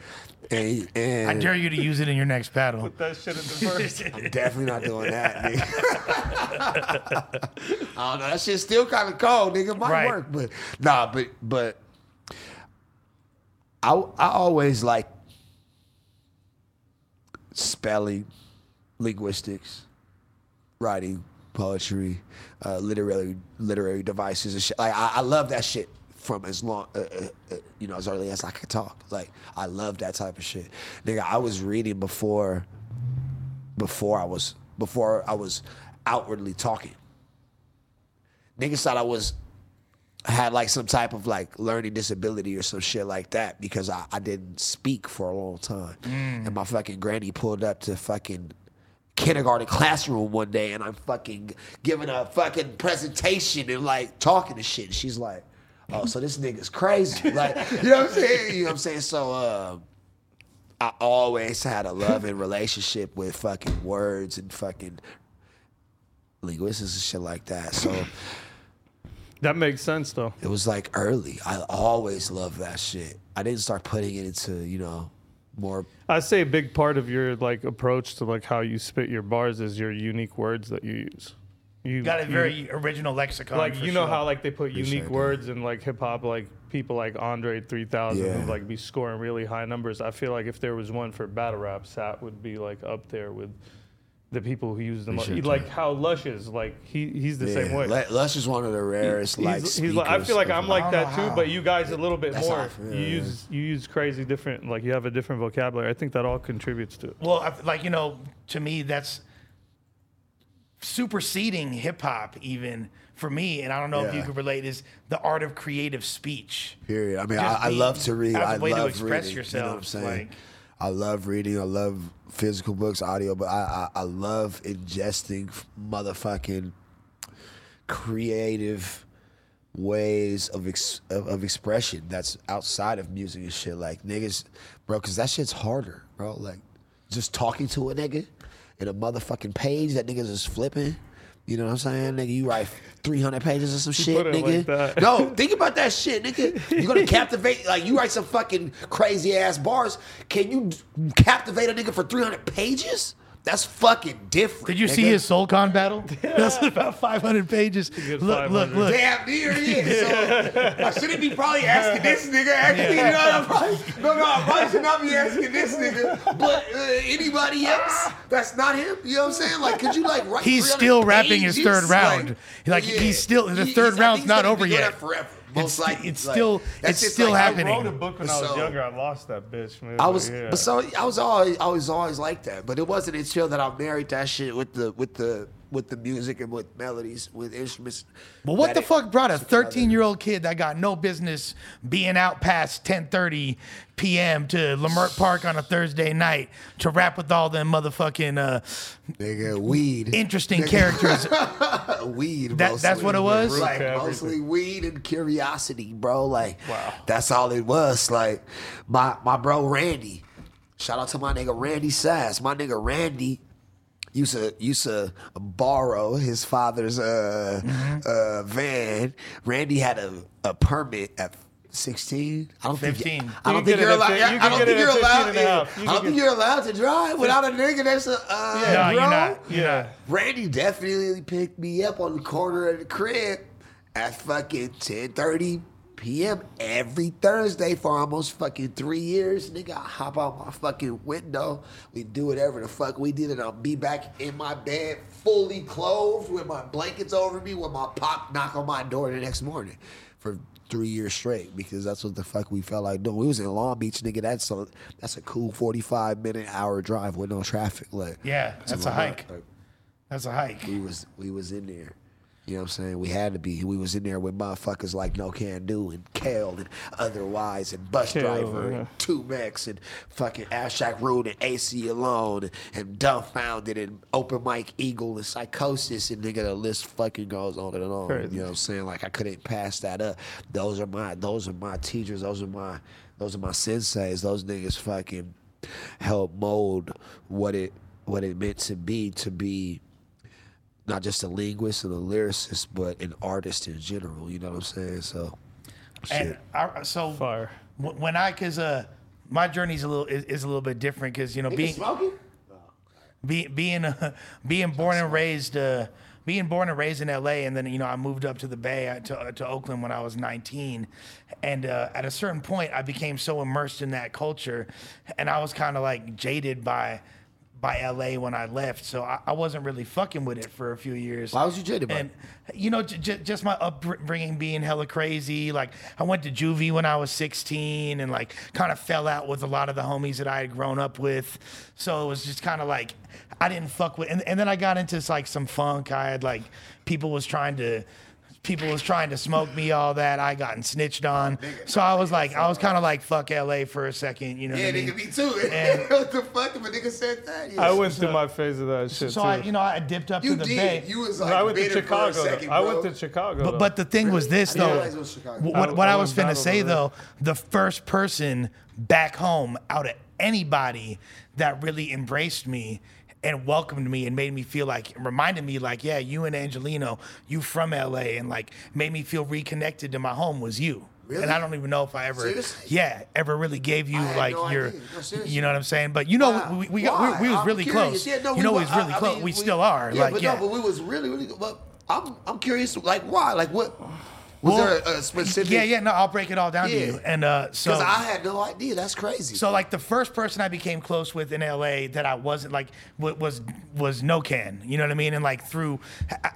And, and I dare you to use it in your next battle. That shit in the verse. *laughs* I'm definitely not doing that, nigga. *laughs* I don't know. That shit's still kind of cold, nigga. Might Right. work, but nah. But but I I always like spelling, linguistics, writing, poetry, uh, literary literary devices and shit. Like I, I love that shit from as long, uh, uh, uh, you know, as early as I could talk. Like I love that type of shit, nigga. I was reading before, before I was before I was outwardly talking. Niggas thought I was had like some type of like learning disability or some shit like that because I, I didn't speak for a long time. And my fucking granny pulled up to fucking kindergarten classroom one day and I'm fucking giving a fucking presentation and like talking to shit. And she's like, oh, so this nigga's crazy. *laughs* Like, you know what I'm saying? You know what I'm saying? So, uh, I always had a loving relationship with fucking words and fucking linguistics and shit like that. So That makes sense though. it was like early. I always loved that shit. I didn't start putting it into, you know, more I say a big part of your like approach to like how you spit your bars is your unique words that you use. You Got a you- very original lexicon. like you know sure. how like they put Appreciate unique that. words in like hip hop like people like Andre 3000 Yeah. would like be scoring really high numbers. I feel like if there was one for battle rap, Sat would be like up there with the people who use the most. Like how Lush is like he he's the same way. Lu- Lush is one of the rarest He's, like. he's like, I feel like I'm like that too, how. but you guys a little bit That's more. feel, you yeah. use you use crazy different like you have a different vocabulary. I think that all contributes to it. Well, I- like you know, to me, that's superseding hip hop, even for me. And I don't know if you Yeah. could relate. Is the art of creative speech? Period. I mean, I, I love to read. as a I way to express reading. yourself, You know what I'm saying? like- I love reading. I love physical books, audio, but I I, I love ingesting motherfucking creative ways of, ex, of of expression that's outside of music and shit. Like niggas, bro, because that shit's harder, bro. Like just talking to a nigga in a motherfucking page that niggas is flipping. You know what I'm saying, nigga? You write 300 pages of some shit, nigga. like. No, think about that shit, nigga. You're gonna captivate, like you write some fucking crazy ass bars. Can you captivate a nigga for 300 pages? That's fucking different. Did you see nigga. his SoulCon battle? *laughs* That's about 500 pages. Look, look, 500. look. Damn near yeah. So I shouldn't be probably asking this nigga. Actually, you know, I'm probably, no, no, I probably should not be asking this nigga. But uh, anybody else that's not him, you know what I'm saying? Like, could you like write? He's 300 still rapping his third round. Like, he's still- the He- third he's- round's not over yet. Forever, most It's- likely. it's Like, still- it's still like- happening. I wrote a book when I was younger. I lost that bitch, man. I was, yeah. but so I was always, I was always like that. But it wasn't until that I married that shit with the, with the, with the music and with melodies, with instruments. But what the it- fuck brought a 13 year old kid that got no business being out past 10:30 p.m. to Leimert Park on a Thursday night to rap with all them motherfucking uh, Nigga, weed. interesting characters? *laughs* weed. That- mostly. that's what it was? Like Okay, mostly weed and curiosity, bro. Like, Wow. that's all it was. Like, my my bro Randy. Shout out to my nigga Randy Sass. My nigga Randy. Used to used to borrow his father's uh, Mm-hmm. uh, van. Randy had a, a permit at 16. I don't 15. think I don't think you're allowed. I don't think you're allowed. and a half. You I don't think you're allowed to drive without a nigga that's a uh, No, you're not. You're Yeah. Randy definitely picked me up on the corner of the crib at fucking 10:30 p.m. every Thursday for almost fucking three years. Nigga, I hop out my fucking window. We do whatever the fuck we did, and I'll be back in my bed fully clothed with my blankets over me when my pop knock on my door the next morning for three years straight because that's what the fuck we felt like doing. We was in Long Beach, nigga. That's a that's a cool 45 minute hour drive with no traffic. Like Yeah, that's a hike. Like, That's a hike. we was we was in there. You know what I'm saying? We had to be. We was in there with motherfuckers like Nocando and Kale and Otherwise and Bus Kale, Driver yeah. and uh-huh. Two Mex and fucking Abstract Rude and Aceyalone and Dumbfoundead and Open Mike Eagle and Psychosis and nigga the list fucking goes on and on. Crazy. You know what I'm saying? Like I couldn't pass that up. Those are my those are my teachers. Those are my those are my senseis. Those niggas fucking help mold what it what it meant to be to be not just a linguist and a lyricist, but an artist in general. You know what I'm saying? So, And. I, so Fire. wh- when I, cause uh, my journey's a little is, is a little bit different because you know being smoking? be, being uh, being born and raised uh, being born and raised in LA and then you know I moved up to the Bay uh, to, uh, to Oakland when I was 19 and uh, at a certain point I became so immersed in that culture and I was kind of like jaded by by LA when I left so I, I wasn't really fucking with it for a few years. Why was you jaded by and you know j- j- just my upbringing being hella crazy like I went to juvie when I was 16 and like kind of fell out with a lot of the homies that I had grown up with. So it was just kind of like I didn't fuck with and, and then I got into like some funk. I had like people was trying to people was trying to smoke me all that I gotten snitched on so I was like I was kind of like fuck LA for a second you know yeah, what I mean? nigga, me too. And- *laughs* what the fuck if a nigga said that? Yeah. I went through my phase of that shit so too. I you know I dipped up You to the did. bay You was No, like I went to bitter for a Chicago. second, I went to Chicago. But, but the thing was this though. realize it was What, I- what I I, was down finna say there. though, the first person back home out of anybody that really embraced me and welcomed me and made me feel like reminded me like yeah you and Angelino you from LA and like made me feel reconnected to my home was you. Really? And I don't even know if I ever, Seriously? yeah, ever really gave you like no your. No, you know what I'm saying? But you know, we, we, got, we, we was really close. Yeah, no, you know, were- we was really I- I close. mean, we, still are. Yeah, like, but yeah. no, but we was really, really. But I'm, I'm curious. Like, why? Like, what? Was Well, there a, a specific? yeah, yeah. No, I'll break it all down Yeah. to you. And uh, so Because I had no idea. That's crazy. So like the first person I became close with in LA that I wasn't like was was No Can, you know what I mean? And like through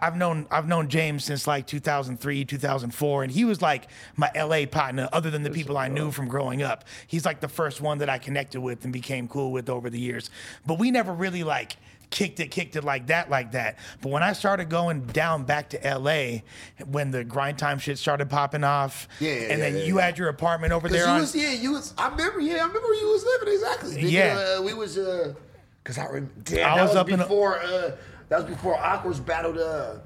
I've known I've known James since like 2003, 2004 and he was like my LA partner other than the people I knew from growing up. He's like the first one that I connected with and became cool with over the years. But we never really like kicked it, kicked it like that, like that. But when I started going down back to LA, when the grind time shit started popping off, Yeah, and yeah, then yeah, you yeah. had your apartment over there you on, was, yeah, you was. I remember. Yeah, I remember where you was living exactly. Yeah. uh, we was. uh Because I remember. Damn, I was was, up in a- before. uh That was before Awkward's battled. uh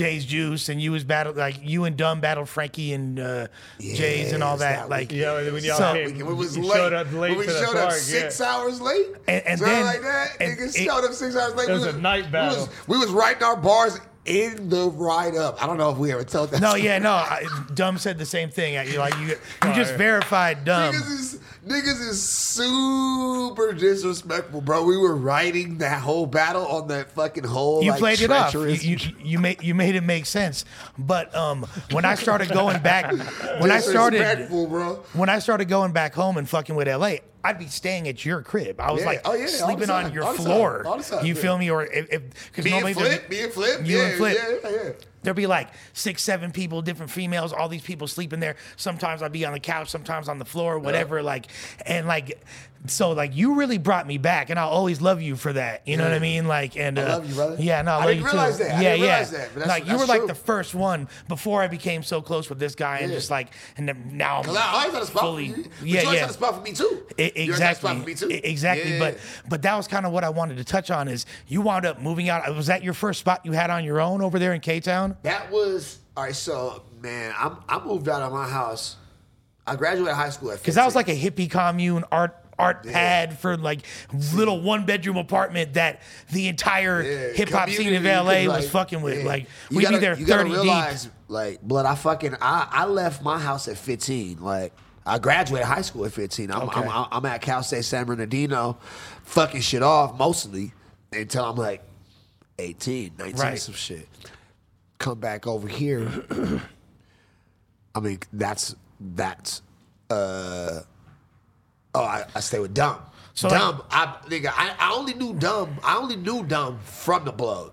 Jay's Juice, and you was battled like you and Dumb battled Frankie and uh, Jay's and all that. that like, yeah, when y'all So- came, we was late. showed up late when we to the showed up six yeah. hours late. And- and then- like that. and Niggas it- showed up six hours late. It was we a night We battle. was, we was writing our bars in the write up. I don't know if we ever told that. no, story. yeah, no. I, Dumb said the same thing. You like you, you just verified Dumb. Niggas is niggas is super disrespectful, bro. We were writing that whole battle on that fucking whole. You like, played it off. You, you, you made you made it make sense. But um, when I started going back, when I started bro. when I started going back home and fucking with LA, I'd be staying at your crib. I was Yeah. like Oh, yeah, sleeping on your All the time. floor. All the time, You yeah. feel me? Or if because Me normally and Flip, me and Flip, You yeah, and Flip. yeah, yeah. There'd be like six, seven people, different females, all these people sleeping there. Sometimes I'd be on the couch, sometimes on the floor, whatever. Like, and like, so like you really brought me back, and I'll always love you for that. You know what I mean? Like, and uh, love you, brother. Yeah, no, I, I love didn't you realize too. that. I Yeah, didn't yeah. realize that, but that's- like you that's were like true. the first one before I became so close with this guy, and Yeah. just like, and then now I'm Cause I always had a spot fully, for you. But yeah, you always yeah. had a spot for me too. I- You always had a spot Exactly. for me too. I- Exactly. Yeah. But but that was kind of what I wanted to touch on is you wound up moving out. Was that your first spot you had on your own over there in K Town? That was all right. So man, I'm, I moved out of my house. I graduated high school at Because that was like a hippie commune, art art pad for like little one bedroom apartment that the entire Yeah, hip hop scene of LA 'cause, was fucking with. yeah. Like You we'd gotta- be there thirty realize, deep. Like, blood, I fucking I, I left my house at 15. Like, I graduated high school at 15. I'm, Okay. I'm, I'm at Cal State San Bernardino, fucking shit off mostly until I'm like 18, 19, Right. some shit. Come back over here. *clears throat* I mean, that's that's uh oh, I, I stay with Dumb. So, Dumb, I nigga, I, I only knew Dumb. I only knew Dumb from the blood.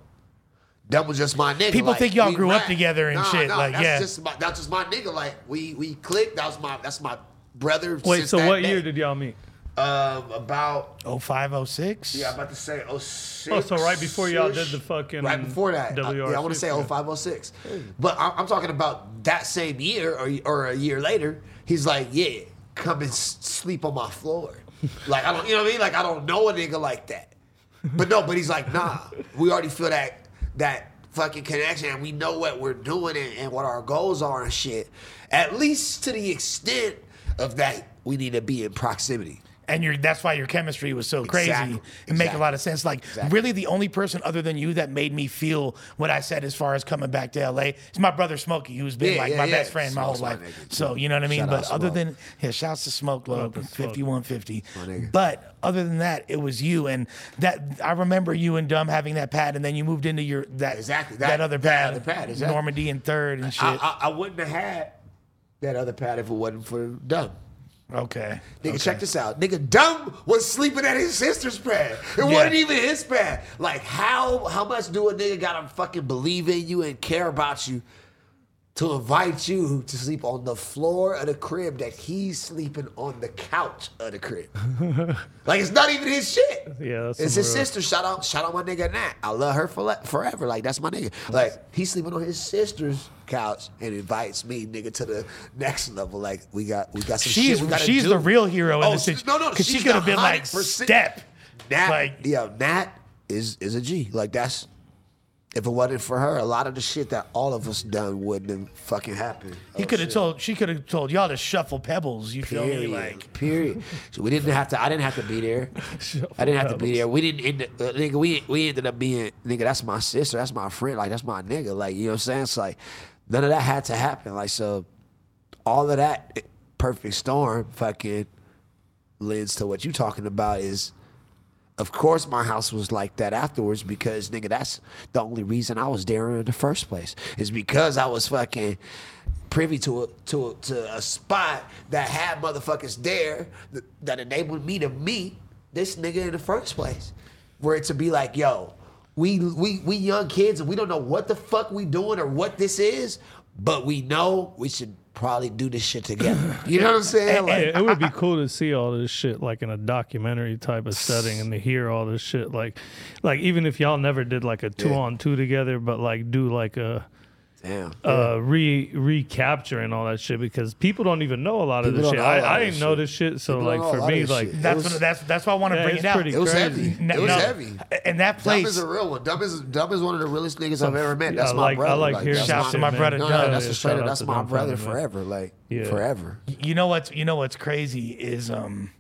Dumb was just my nigga. People like, think y'all we grew up together and Nah, shit, nah, like, that's yeah. just my, that's just my nigga. Like we we clicked. That was my that's my brother. Wait, since so that what day. year did y'all meet? um about 0506? yeah I'm about to say oh six. Oh, so right before y'all did the fucking right before that. I, yeah, I want to WRC, say yeah. 0506. But I'm, I'm talking about that same year or or a year later. He's like, yeah, come and sleep on my floor. like I don't, you know what I mean? Like I don't know a nigga like that. But no, but he's like, nah, we already feel that that fucking connection and we know what we're doing and, and what our goals are and shit. At least to the extent of that we need to be in proximity. And your that's why your chemistry was so crazy. Exactly. It make a lot of sense. Like Exactly. really, the only person other than you that made me feel what I said as far as coming back to LA is my brother Smokey, who's been Yeah, like yeah, my yeah. best friend my whole Smoke's my life. So you know what I mean. Shout but other Smoke. than yeah, shouts to Smoke Smoke. fifty one fifty. But other than that, it was you and that. I remember you and Dumb having that pad, and then you moved into your that Exactly, that, that- other that pad, other pad, exactly. Normandy and third and shit. I, I, I wouldn't have had that other pad if it wasn't for Dumb. Okay, Nigga, okay. check this out. Nigga, Dumb was sleeping at his sister's pad. It Yeah. wasn't even his pad. Like, how how much do a nigga gotta fucking believe in you and care about you to invite you to sleep on the floor of the crib that he's sleeping on the couch of the crib? *laughs* like, it's not even his shit. Yeah, it's his sister. Shout out, shout out my nigga Nat. I love her for forever. Like that's my nigga. Like he's sleeping on his sister's couch and invites me, nigga, to the next level. Like we got, we got some She's shit we she's do. the real hero in Oh, the she- situation. no, no, because she could have been like step. Nat, Like- yeah, Nat is is a G. Like that's if it wasn't for her, a lot of the shit that all of us done wouldn't have fucking happened. He could have told. She could have told y'all to shuffle pebbles. You feel me? Period. Like period. So we didn't have to. I didn't have to be there. *laughs* I didn't have to be there. We didn't. End, uh, nigga, we we ended up being nigga. That's my sister. That's my friend. Like that's my nigga. Like you know what I'm saying? It's like none of that had to happen. Like so, all of that eh, perfect storm fucking lends to what you talking about is. Of course, my house was like that afterwards because, nigga, that's the only reason I was there in the first place. Is because I was fucking privy to a to a, to a spot that had motherfuckers there that, that enabled me to meet this nigga in the first place. Where it to be like, yo, we we we young kids and we don't know what the fuck we doing or what this is, but we know we should probably do this shit together. *laughs* You know what I'm saying? Like, Yeah, it would be *laughs* cool to see all this shit like in a documentary type of setting and to hear all this shit like like even if y'all never did like a two on two together but like do like a damn. uh re recapturing all that shit because people don't even know a lot of People this shit. know a lot I, I of didn't know shit. this shit. So People like don't know a for me like shit. that's was- what, that's that's why I want to Yeah, bring it out. pretty It was crazy. heavy. No, it was no. heavy. And that Dumb place. is a real one. Dumb is Dumb is one of the realest niggas I've ever met. That's I my like- I brother. like hearing that's Shouts my, to my man. brother no, no, that's Yeah, a straight shout up. out That's my brother forever. Like forever. You know what's you know what's crazy is um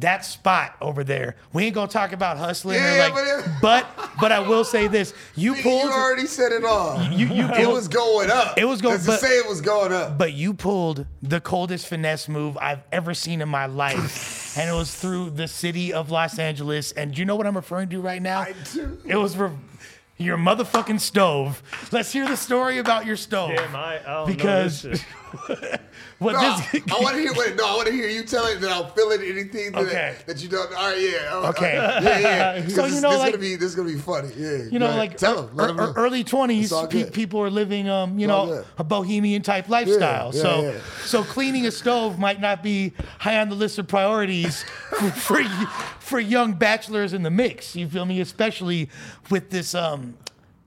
that spot over there. We ain't gonna talk about hustling or Yeah, like, but *laughs* but, it- but I will say this: you Nigga, pulled, you already said it all. You- you it pulled- was going up. It was going- Let's but- just say it was going up. but you pulled the coldest finesse move I've ever seen in my life, *laughs* and it was through the city of Los Angeles. And do you know what I'm referring to right now? I do. It was. Re- your motherfucking stove. Let's hear the story about your stove. Damn, I, I don't Because- know this shit. *laughs* what No, this? I want to hear. Wait, no, I want to hear you tell it that I'm feeling anything that, Okay. that you don't. All right, yeah. oh, Okay. yeah, yeah. *laughs* So, this, you know, this like- gonna be this gonna be funny. Yeah. you know, like tell him. Let him early twenties, pe- people are living, um, you know, a bohemian type lifestyle. yeah, so, yeah. so cleaning a stove might not be high on the list of priorities *laughs* for for, for young bachelors in the mix. You feel me? Especially with this um,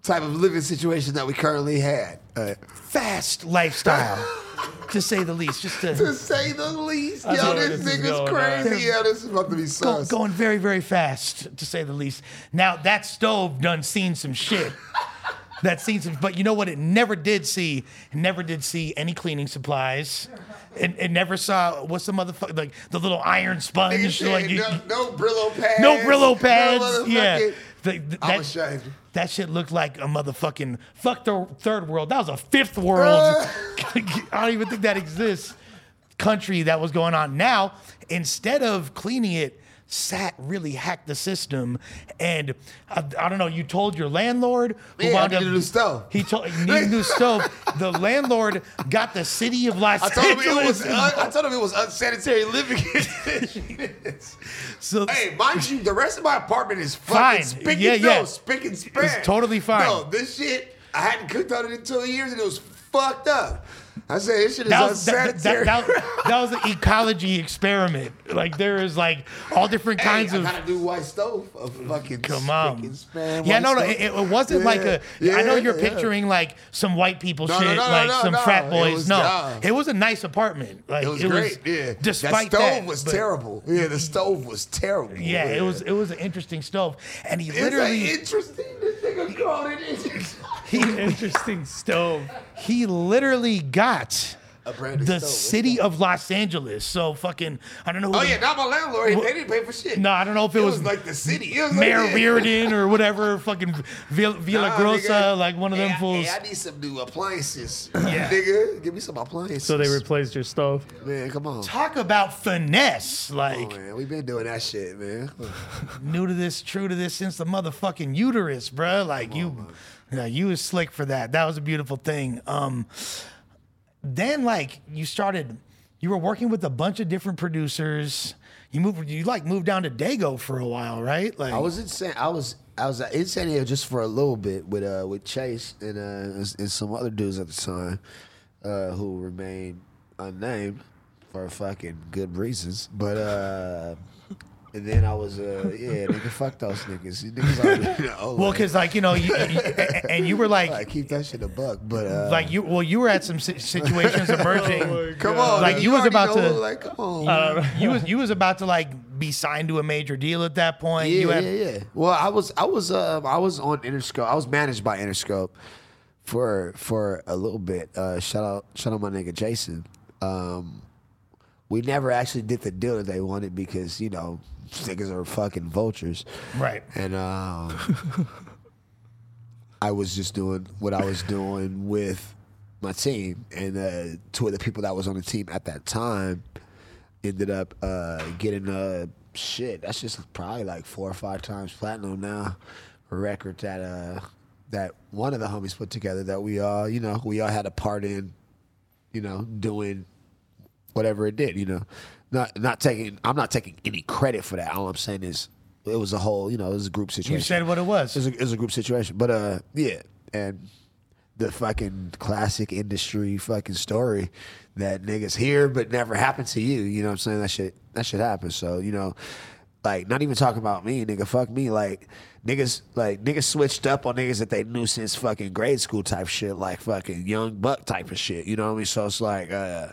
type of living situation that we currently had. Uh, fast lifestyle, *laughs* to say the least. Just to to say the least, I know yo, where this this is nigga's going, crazy. Yeah, this is about to be go, sus. going very, very fast, to say the least. Now that stove done seen some shit. that seen some, but you know what? It never did see. It never did see any cleaning supplies. It, it never saw what's the motherfucker like the little iron sponge. Nigga said, like, you- no, no Brillo pads. no Brillo pads. Yeah. motherfucking- The- the- I'm that, ashamed. That shit looked like a motherfucking fuck the third world. That was a fifth world. *laughs* *laughs* I don't even think that exists. Country that was going on now. Instead of cleaning it, Sat really hacked the system, and I, I don't know. You told your landlord who Yeah, I wound needed up a new stove. He told he needed a new stove. The landlord got the city of Los I told him it Angeles. was. un- I told him it was unsanitary living. so hey, mind you, the rest of my apartment is Fine. fucking spick Yeah, and yeah. no, spick and span. It's totally fine. No, this shit I hadn't cooked on it in two years and it was fucked up. I said this shit is that was, that, that, that, that was an ecology experiment. Like there is like all different kinds hey, of. I got a new white stove. A fucking Come on. Yeah, no, no. It, it wasn't like a. Yeah, I know you're yeah. picturing like some white people No, shit, no, no, like some frat It boys. was- no, it was a nice apartment. Like It was great. yeah, Despite that stove was but- terrible. Yeah, the stove was terrible. Yeah, it was. It was an interesting stove, and he It's literally like interesting. This nigga called it interesting. He Interesting stove. he literally got A brand new the city of Los Angeles. So fucking, I don't know. Oh the- yeah, not my landlord. They didn't pay for shit. No, I don't know if it, it was, was, like the city. It was Mayor like, Riordan or whatever, fucking Villa, *laughs* Villa Nah, Grossa, nigga. like one of them hey, I- fools. Hey, I need some new appliances. *clears throat* *clears throat* Yeah. nigga, give me some appliances. So they replaced your stove. man, come on. Talk about finesse, like Oh, man, we've been doing that shit, man. *laughs* new to this, true to this since the motherfucking uterus, bruh. Like you, yeah, you was slick for that. That was a beautiful thing. Um, then like you started, you were working with a bunch of different producers. You moved, you like moved down to Dago for a while, right? Like I was in San, I was I was in San Diego just for a little bit with uh with Chase and uh and some other dudes at the time, uh who remained unnamed for fucking good reasons. But uh and then I was uh yeah nigga fuck those niggas. You niggas already *laughs* know. well, because like you know, you, you- and you were like, I keep that shit a buck, but uh like you, well, you were at some situations emerging. *laughs* come on, Like, nigga, you was about know, to- like come on. you was you was about to like be signed to a major deal at that point. Yeah, you had, yeah, yeah. Well, I was, I was, um, I was on Interscope. I was managed by Interscope for for a little bit. Uh, shout out, shout out my nigga Jason. Um, we never actually did the deal that they wanted because you know niggas are fucking vultures, Right. and um, *laughs* I was just doing what I was doing with my team, and uh, two of the people that was on the team at that time ended up uh, getting uh, shit. That's just probably like four or five times platinum now. A record that uh, that one of the homies put together that we all you know we all had a part in, you know, doing whatever it did. You know, not not taking I'm not taking any credit for that. All I'm saying is it was a whole you know it was a group situation. You said what it was. It was, a, it was a group situation. But uh, yeah, and the fucking classic industry fucking story that niggas hear but never happened to you. You know what I'm saying? That shit that shit happens. So you know, like not even talking about me, nigga. Fuck me. Like niggas, like niggas switched up on niggas that they knew since fucking grade school type shit, like fucking young buck type of shit. You know what I mean? So it's like. uh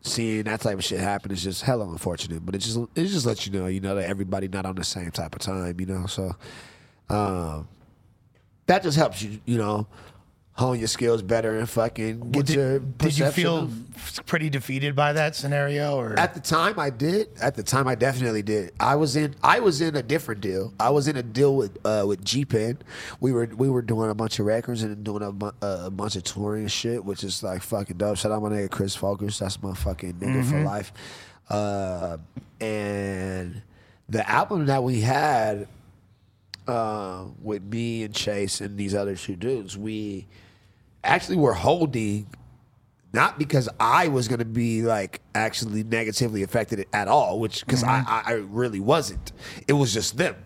Seeing that type of shit happen is just hella unfortunate, but it just it just lets you know, you know, that everybody not on the same type of time, you know. So, um, that just helps you, you know, hone your skills better and fucking get did, your. did you feel of- pretty defeated by that scenario, or At the time, I did. At the time, I definitely did. I was in. I was in a different deal. I was in a deal with uh, with G Pen. We were we were doing a bunch of records and doing a, bu- a bunch of touring and shit, which is like fucking dope. Shout out my nigga Chris Focus. That's my fucking nigga for life. Uh, and the album that we had uh, with me and Chase and these other two dudes, we actually were holding not because I was going to be like actually negatively affected at all, which because I, mm-hmm. I, I really wasn't. It was just them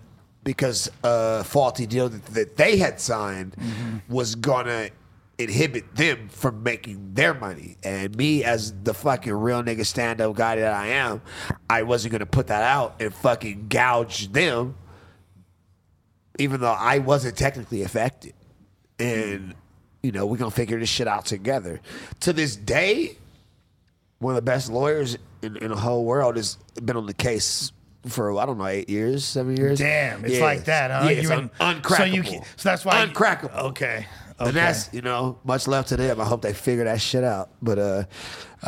because a faulty deal that, that they had signed mm-hmm. was gonna inhibit them from making their money. And me, as the fucking real nigga stand up guy that I am, I wasn't gonna put that out and fucking gouge them, even though I wasn't technically affected. And you know, we're gonna figure this shit out together. To this day, one of the best lawyers in, in the whole world has been on the case for I don't know eight years, seven years. damn, it's Yeah. like that, huh? Yeah, You un- uncrackable. So, you, can- so that's why uncrackable. okay, And that's, you know, much left to them. I hope they figure that shit out. But uh,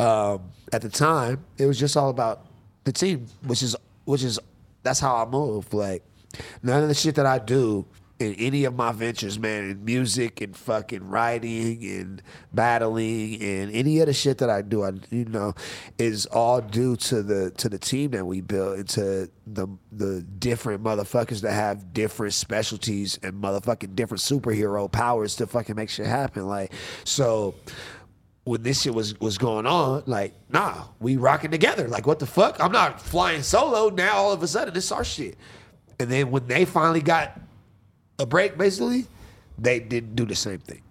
um, at the time, it was just all about the team, which is, which is, that's how I move. Like, none of the shit that I do in any of my ventures, man, in music and fucking writing and battling and any of the shit that I do, I you know, is all due to the to the team that we built and to the the different motherfuckers that have different specialties and motherfucking different superhero powers to fucking make shit happen. Like so when this shit was was going on, like, nah, we rocking together. Like, what the fuck? I'm not flying solo now. All of a sudden, it's our shit. And then when they finally got a break, basically, they didn't do the same thing.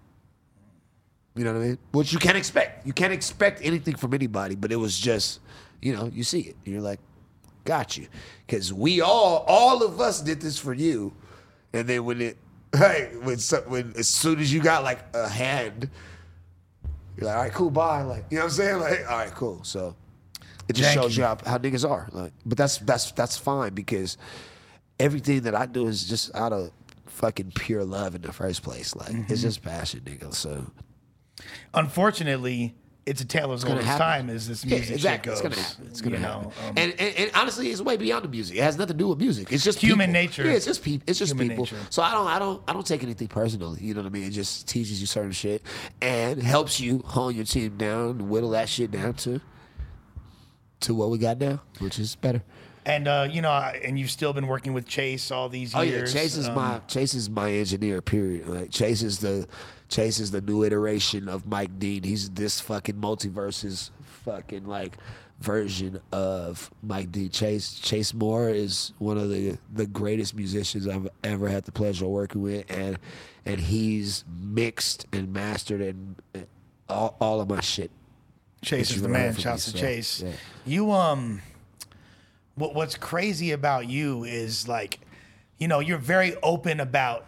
You know what I mean? Which you can't expect. You can't expect anything from anybody. But it was just, you know, you see it. You're like, got you, because we all, all of us did this for you. And then when it, *laughs* hey, when so- when as soon as you got like a hand you're like, all right, cool, bye. Like, you know what I'm saying? Like, all right, cool. So it just Thank shows you. you how, how niggas are. Like, but that's that's that's fine because everything that I do is just out of fucking pure love in the first place. Like, Mm-hmm. it's just passion, nigga. So Unfortunately, it's a tale as old as time as this yeah, music shit exactly. goes. It's gonna happen. It's gonna you happen. know, um, and, and and honestly, it's way beyond the music. It has nothing to do with music. It's just Human people. nature. Yeah, it's just people. It's just Human people. nature. So I don't, I don't, I don't take anything personally. You know what I mean? It just teaches you certain shit and helps you hone your team down, whittle that shit down to to what we got now, which is better. And uh, you know, and you've still been working with Chase all these years. Oh yeah, Chase is um, my Chase is my engineer. Period. Like Chase is the Chase is the new iteration of Mike Dean. He's this fucking multiverses fucking like version of Mike Dean. Chase Chase Moore is one of the the greatest musicians I've ever had the pleasure of working with, and and he's mixed and mastered and and all, all of my shit. Chase is the man. Shouts to so, Chase. yeah. You um, what what's crazy about you is like, you know, you're very open about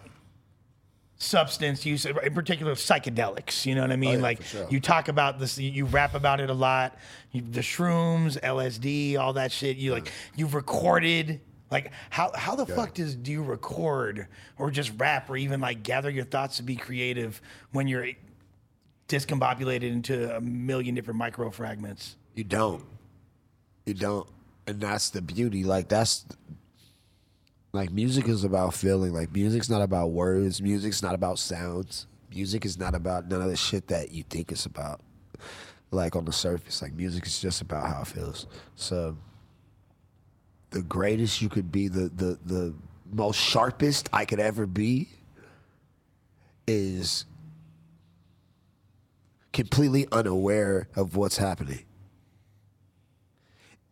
substance use, in particular psychedelics. You know what I mean? Oh, yeah, like sure. you talk about this, you rap about it a lot. You, the shrooms, LSD, all that shit. You like you've recorded. Like how how the fuck does do you record or just rap or even like gather your thoughts to be creative when you're discombobulated into a million different micro fragments? You don't. You don't. And that's the beauty. Like that's like music is about feeling. Like music's not about words. Music's not about sounds. Music is not about none of the shit that you think it's about. Like on the surface. Like music is just about how it feels. So the greatest you could be, the the the most sharpest I could ever be is completely unaware of what's happening.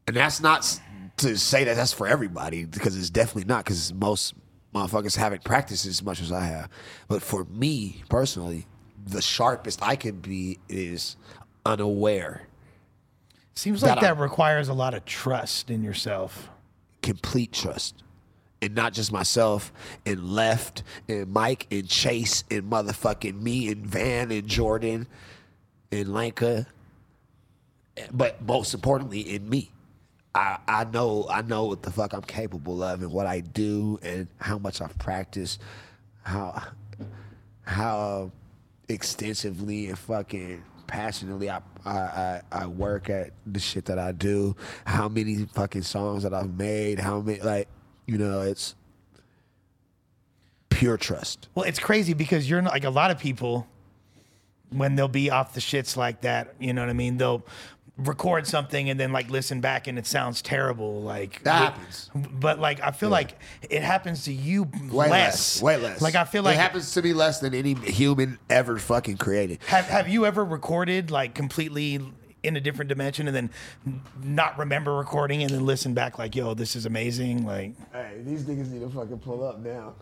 And that's not to say that that's for everybody because it's definitely not because most motherfuckers haven't practiced as much as I have. But for me personally, the sharpest I can be is unaware, Seems like That that I- requires a lot of trust in yourself. complete trust. And not just myself, and Left, and Mike, and Chase, and motherfucking me, and Van, and Jordan, and Lanka. But most importantly, in me. I, I know I know what the fuck I'm capable of and what I do and how much I've practiced, how how extensively and fucking passionately I, I I work at the shit that I do, how many fucking songs that I've made, how many like you know it's pure trust. Well, it's crazy because you're not like a lot of people when they'll be off the shits like that, you know what I mean? They'll record something and then like listen back and it sounds terrible like That happens. but like i feel like it happens to you Way less less. Way less. like i feel like it happens to me less than any human ever fucking created. have, have you ever recorded like completely in a different dimension and then not remember recording and then listen back like yo this is amazing like Hey, these niggas need to fucking pull up now.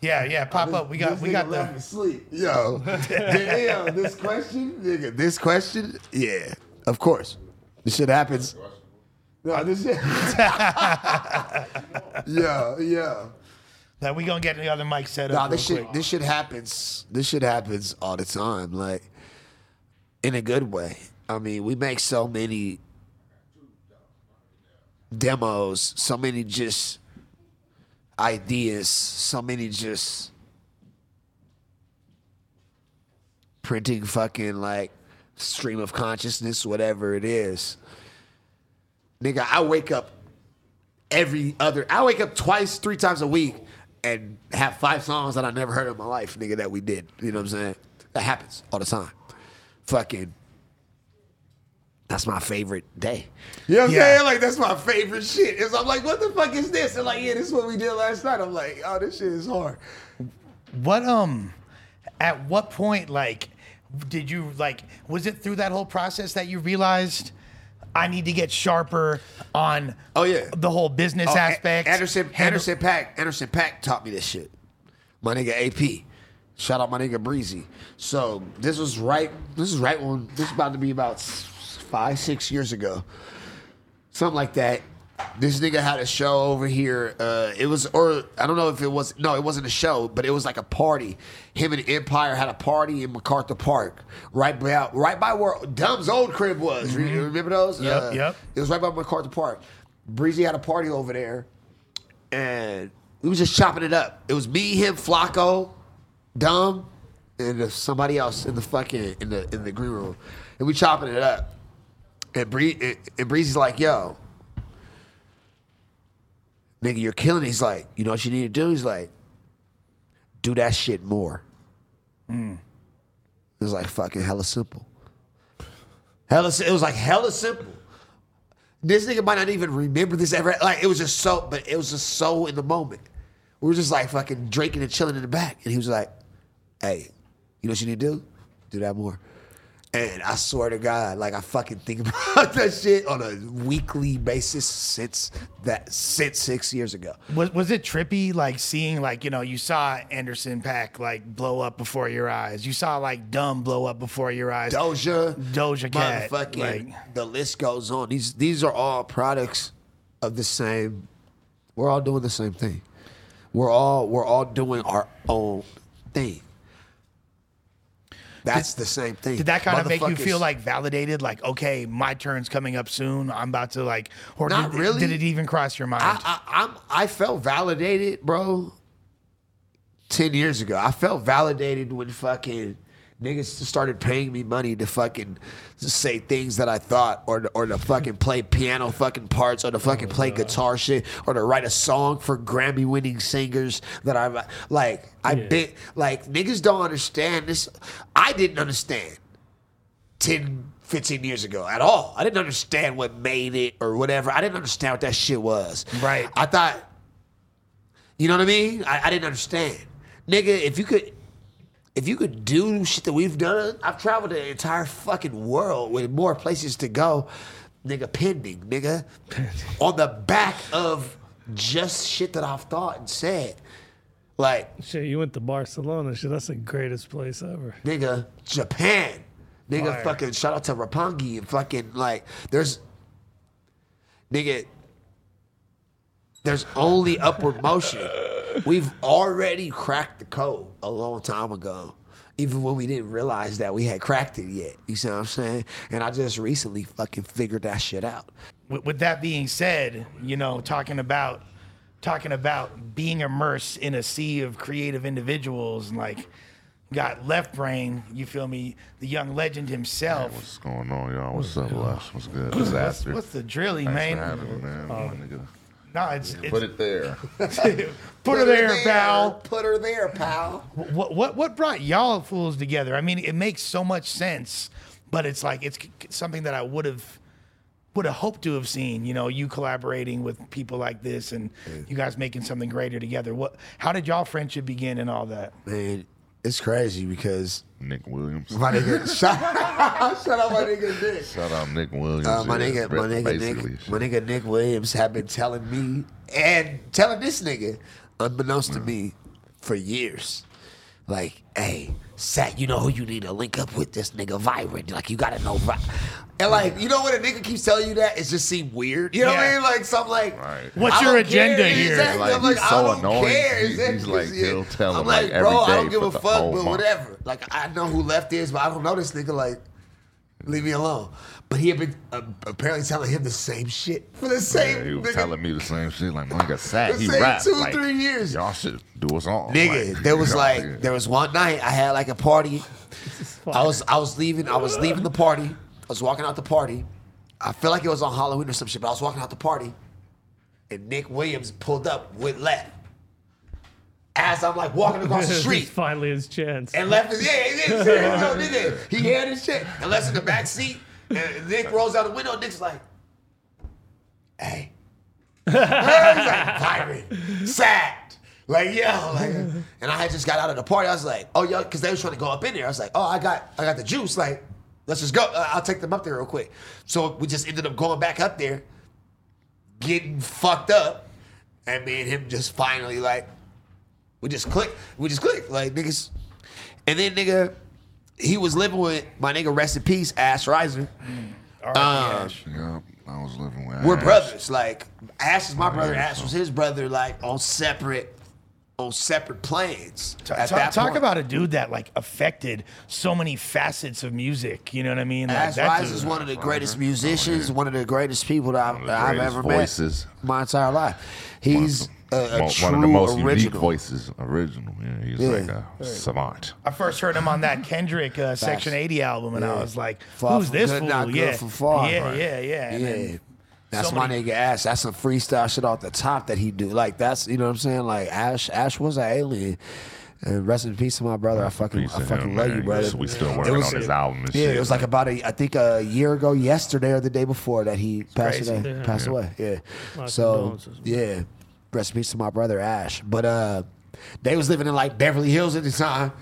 yeah yeah pop up we got we got the asleep. Yo, *laughs* damn, this question, nigga, this question, yeah, of course. This shit happens. No, this shit. *laughs* yeah, yeah. that we gonna get the other mic set up Nah, this shit, quick. this shit happens. This shit happens all the time, like in a good way. I mean, we make so many demos, so many just ideas, so many just printing fucking like stream of consciousness, whatever it is. Nigga, I wake up every other. I wake up twice, three times a week, and have five songs that I never heard in my life, nigga. That we did. You know what I'm saying? That happens all the time. Fucking. That's my favorite day. You know what I'm Yeah. saying? Like that's my favorite shit. And so I'm like, what the fuck is this? And like, yeah, this is what we did last night. I'm like, oh, this shit is hard. What um, at what point like did you like? Was it through that whole process that you realized I need to get sharper on? Oh, yeah. the whole business Oh, aspect. Anderson Anderson .Paak Anderson .Paak taught me this shit. My nigga AP. Shout out my nigga Breezy. So this was right. This is right when this is about to be about five six years ago, something like that. This nigga had a show over here. Uh, it was, or I don't know if it was. No, it wasn't a show, but it was like a party. Him and Empire had a party in MacArthur Park, right by right by where Dumb's old crib was. Re- Remember those? Mm-hmm. Yep, Uh, yep. It was right by MacArthur Park. Breezy had a party over there, and we was just chopping it up. It was me, him, Flacco, Dumb, and somebody else in the fucking in the in the green room, and we chopping it up. And Bree and Breezy's like, "Yo, nigga, you're killing." it." He's like, "You know what you need to do?" He's like, "Do that shit more." Hmm. It was like fucking hella simple. Hella, it was like hella simple. This nigga might not even remember this ever. Like it was just so, but it was just so in the moment. We were just like fucking drinking and chilling in the back, and he was like, "Hey, you know what you need to do? Do that more." And I swear to God, like I fucking think *laughs* about that shit on a weekly basis since that since six years ago. Was was it trippy like seeing like you know you saw Anderson .Paak like blow up before your eyes? You saw like Dumb blow up before your eyes. Doja, Doja Cat, motherfucking. like- the list goes on. These these are all products of the same. We're all doing the same thing. We're all we're all doing our own thing. That's the same thing. Did that kind of make you feel like validated? Like, okay, my turn's coming up soon. I'm about to like, or Not did, really. did it even cross your mind? I, I, I'm, I felt validated, bro. Ten years ago, I felt validated when fucking niggas started paying me money to fucking say things that I thought, or to, or to fucking play piano fucking parts, or to oh fucking play guitar shit, or to write a song for Grammy winning singers that I like. I been like niggas don't understand this. I didn't understand. 10, 15 years ago at all. I didn't understand what made it or whatever. I didn't understand what that shit was. Right. I thought, you know what I mean? I, I didn't understand. Nigga, if you could if you could do shit that we've done, I've traveled the entire fucking world with more places to go, nigga, pending, nigga. On the back of just shit that I've thought and said. Like, Shit, you went to Barcelona. Shit, that's the greatest place ever. nigga, Japan. Nigga, Fire. fucking shout out to Roppongi and fucking like there's nigga there's only upward motion. *laughs* We've already cracked the code a long time ago. Even when we didn't realize that we had cracked it yet. You see what I'm saying? And I just recently fucking figured that shit out. with, with that being said, you know, talking about talking about being immersed in a sea of creative individuals, and like got Left Brain. You feel me? The young legend himself. What's going on, y'all? What's up, Les? What's good? Disaster. What's the drilly, Thanks man? for having me, man. Oh. My nigga. No, it's, it's Put it there. *laughs* put her there, pal. Put her there, pal. What what what brought y'all fools together? I mean, it makes so much sense, but it's like it's something that I would have would have hoped to have seen. You know, you collaborating with people like this, and you guys making something greater together. What? How did y'all friendship begin and all that? Man, it's crazy because Nick Williams. my nigga *laughs* shout, shout out my nigga Nick. Shout out Nick Williams. Uh, my yeah, nigga, my nigga. Nick, my nigga Nick Williams have been telling me and telling this nigga, unbeknownst to me, for years, like, hey, Sat, you know who you need to link up with? This nigga Vibrant. Like, you gotta know. Vi-. And like, you know what a nigga keeps telling you that? It just seem weird. You know what I Yeah. mean? Like, so I'm like, Right. What's I your don't care. agenda here? Exactly. Like, I'm like, he's I so don't annoying. care. He- he's Exactly. like, he'll tell I'm him, like, like, bro, every I don't give for a the fuck, whole but month. whatever. Like, I know who left is, but I don't know this nigga. Like, leave me alone. But he had been uh, apparently telling him the same shit for the same. Yeah, he was nigga, telling me the same shit. Like, my nigga Sat, The he same rap. two, like, three years. Y'all should do us all. Nigga, Like, *laughs* there was like yeah. there was one night I had like a party *laughs* I was I was leaving I was leaving the party. I was walking out the party. I feel like it was on Halloween or some shit, but I was walking out the party, and Nick Williams pulled up with left. As I'm like walking *laughs* across the street, finally his chance. and left his yeah, he did nigga. He had his shit. And left in the back seat. And *laughs* Nick rolls out the window. Nick's like, "Hey," *laughs* he's like, "Pirate, sacked." Like yo, like, and I had just got out of the party. I was like, "Oh yo," because they was trying to go up in there. I was like, "Oh, I got, I got the juice." Like, let's just go. Uh, I'll take them up there real quick. So we just ended up going back up there, getting fucked up, and me and him just finally like we just click. We just click. Like niggas. And then nigga, he was living with my nigga, rest in peace, Ash Riser. All right, Uh, Ash. Yeah, I was living with. We're Ash. brothers. Like Ash is my brother. yeah, Ash so- was his brother. Like on separate, on separate planes. Ta- at ta- that talk point. about a dude that like affected so many facets of music. You know what I mean? Like, Ash that Riser dude- is one of the greatest musicians, one of the greatest people that I've, of the that I've ever voices. met my entire life. He's a, a Mo- true one of the most unique original. voices. Original. Yeah, he's Yeah. like a savant. I first heard him on that *laughs* Kendrick uh, Section 80 album, and I was like, Far "Who's this good, fool?" not good yeah, from far. yeah, Right. yeah, yeah, And Yeah. Then That's so my nigga Ash. That's some freestyle shit off the top that he do. Like that's you know what I'm saying. Like Ash, Ash was an alien. And rest in peace to my brother. I fucking, Peace I to fucking him, love man. you, brother. We still It working was- on his album and Yeah, shit. it was like about a, I think a year ago, yesterday or the day before that he passed crazy. away. Yeah. Passed away. Yeah. My So yeah, rest in peace to my brother Ash. But uh, they was living in like Beverly Hills at the time.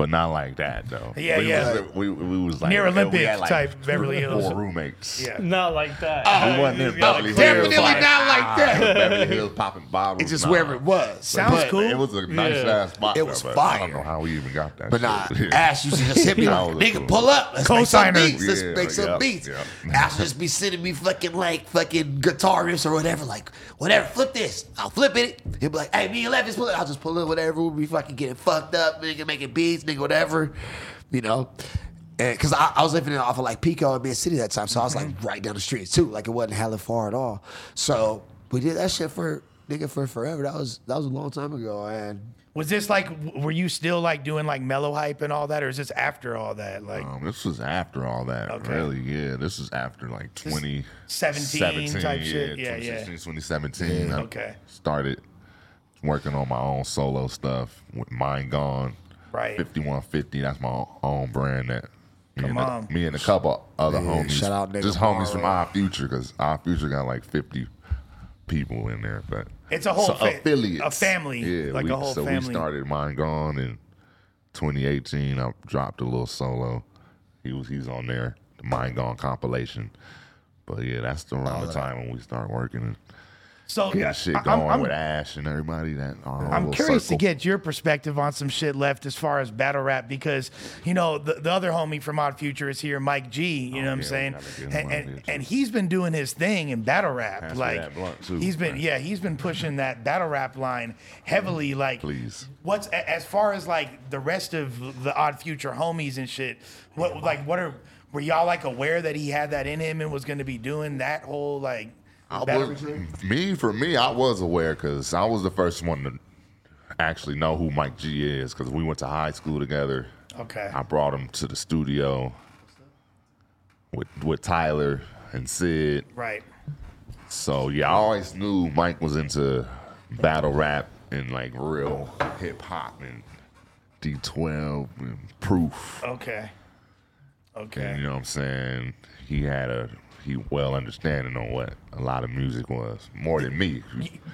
But not like that though. Yeah, we yeah. Was, we, we was like Near Olympic like, type Beverly Hills. Four roommates. Yeah. Not like that. Uh, we wasn't in Beverly Hills. Definitely like, not like that. Beverly Hills popping bottles. It's just nah. wherever it was. Sounds But- cool. It was a nice Yeah. ass spot. It though, was but I don't know how we even got that. But nah, shit. Ash used to just hit me *laughs* like, nigga, cool. pull up. Let's make some Co-signer. beats. Let's Yeah, make some yeah, beats. yeah. Ash just be sending me fucking like fucking guitar riffs or whatever. Like, whatever, flip this. I'll flip it. He'll be like, hey, me and Levis, pull it. I'll just pull it, whatever. We'll be fucking getting fucked up, nigga, making beats, nigga, whatever. You know? And cause I, I was living off of like Pico and Mid City that time, so I was like right down the street too. Like it wasn't hella far at all. So we did that shit for nigga for forever. That was that was a long time ago, and Was this like? Were you still like doing like MellowHype and all that, or is this after all that? Like, Um, this was after all that, Okay. really. Yeah, this is after like 20, 17 type shit? Yeah, yeah. 2017. I Okay. Started working on my own solo stuff with Mind Gone. Right. 5150, that's my own brand that me, Come and, on. The, me and a couple other Yeah, homies. shout out Nigga just homies from Odd Future, because Odd Future got like 50 people in there. But It's a whole so fa- affiliates. a family, Yeah, like we, a whole so family. we started Mind Gone in 2018. I dropped a little solo. He was he's on there, the Mind Gone compilation. But yeah, that's the around the time when we start working and so yeah, shit going I'm, I'm, with Ash and everybody that I'm curious circle. to get your perspective on some shit left as far as battle rap because you know the, the other homie from Odd Future is here, Mike G. You oh, know what I'm Oh, yeah, saying? gotta get him And, and, and he's been doing his thing in battle rap. Pass like too, he's been man. yeah he's been pushing that battle rap line heavily. Mm, like Please. what's as far as like the rest of the Odd Future homies and shit? What like what are were y'all like aware that he had that in him and was going to be doing that whole like? I was, me for me, I was aware because I was the first one to actually know who Mike G is because we went to high school together. Okay. I brought him to the studio with with Tyler and Syd. Right. So yeah, I always knew Mike was into battle rap and like real hip hop and D12 and Proof. Okay. Okay. And you know what I'm saying? He had a he well understanding on what a lot of music was more than me.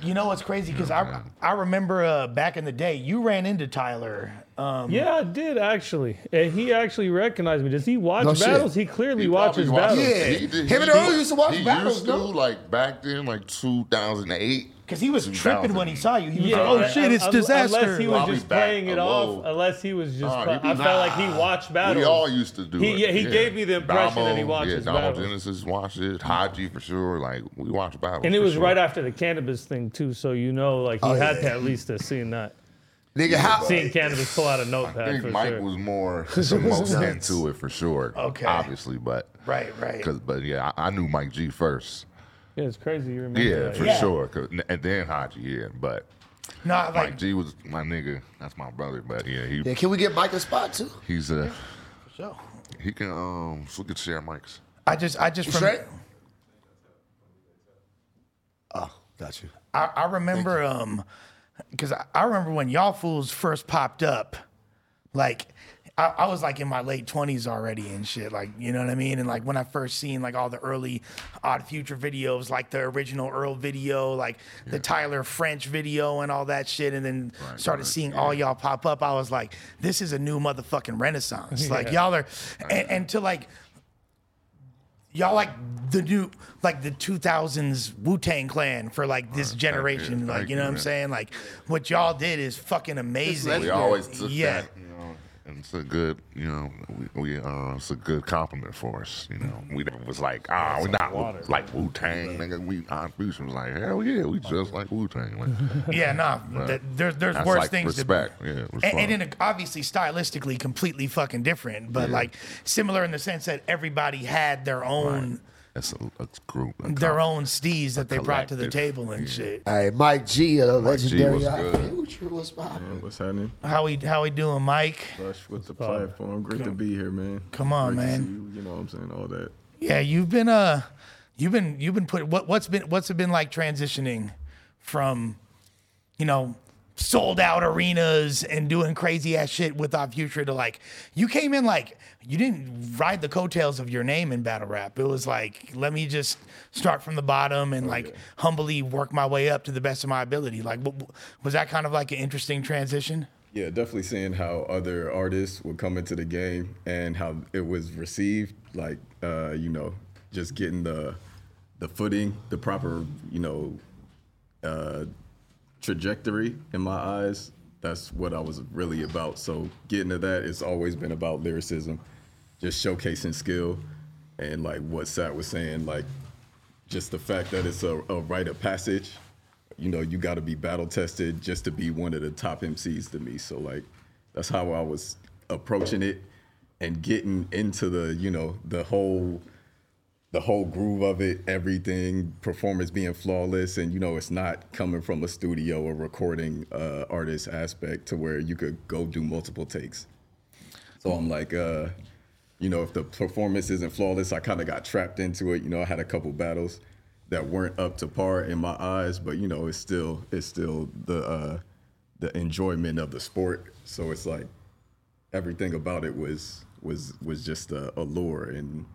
You know what's crazy? Because I I remember uh, back in the day, you ran into Tyler. Um, Yeah, I did actually. And he actually recognized me. Does he watch No shit. battles? He clearly He watches watched- battles. Yeah. he did- Him and he- Earl used to watch he battles, Used to, no? like back then, like 2008. Because he was tripping when he saw you. He was Yeah, like, "Oh un- shit, it's un- Dizaster." Unless he was Probably just back playing it a off. little- Unless he was just. Nah, play- he be- I felt like he watched battles. We all used to do He- it. yeah, he gave me the impression that he Domo, watches yeah, Domo battles. Genesis watched it. Hodgy for sure. Like we watched battles. and it was right after the Canibus thing too, so you know, like he Oh, had to at least have seen that. Nigga, how Seen Canibus pull out a notepad think for Mike sure. was more *laughs* the most into it for sure. Okay. obviously, but Right, right. Cause, but yeah, I, I knew Mike G first. yeah, it's crazy. You remember Yeah, that. for Yeah. sure. 'Cause- and then Hodgy, yeah, but Nah, Mike G was my nigga. That's my brother. But yeah, he Yeah, can we get Mike a spot too? he's a So He can um so we can share mics. I just I just Straight? rem- Oh, got you. I, I remember um because I, I remember when y'all fools first popped up, like I, I was like in my late twenties already and shit, like you know what I mean. And like when I first seen like all the early Odd Future videos, like the original Earl video, like the Tyler French video and all that shit, and then started right, seeing all y'all pop up, I was like, this is a new motherfucking renaissance. *laughs* Like y'all are, and, and to like y'all like the new like the 2000s wu-tang clan for like this thank generation you, like thank you know you, what i'm man. saying? Like what y'all did is fucking amazing. We always took yeah. that, you know, and it's a good, you know, we, we uh, it's a good compliment for us, you know. We never was like, ah, we not water. like Wu Tang, nigga. We our fusion was like, hell yeah, we just like Wu Tang. Like, *laughs* yeah nah *laughs* th- there's there's worse like things respect. yeah, it was and, and then obviously stylistically completely fucking different but like similar in the sense that everybody had their own That's a, a group. a their own steez that they brought to the collective, table and yeah. shit Hey, Mike G, a legendary was Odd good. Future. What's poppin'? What's happening? how we how we doing mike Rush with the platform. Great to be here, man. Come on, Great to man. see You, you know what I'm saying? All that. Yeah, you've been uh you've been you've been put what what's been what's it been like transitioning from you know sold out arenas and doing crazy ass shit with Odd Future to like you came in like you didn't ride the coattails of your name in battle rap. It was like let me just start from the bottom and like humbly work my way up to the best of my ability. Like was that kind of like an interesting transition? Yeah, definitely seeing how other artists would come into the game and how it was received. Like, uh, you know, just getting the the footing, the proper, you know, uh, trajectory in my eyes. That's what I was really about. So getting to that, it's always been about lyricism, just showcasing skill, and like what Sat was saying, like just the fact that it's a, a rite of passage. You know, you got to be battle tested just to be one of the top MCs to me. So like, that's how I was approaching it, and getting into the you know the whole the whole groove of it, everything, performance being flawless, and you know it's not coming from a studio or recording uh, artist aspect to where you could go do multiple takes. So I'm like, uh, you know, if the performance isn't flawless, I kind of got trapped into it. You know, I had a couple battles that weren't up to par in my eyes, but you know, it's still it's still the uh, the enjoyment of the sport. So it's like everything about it was was was just a allure and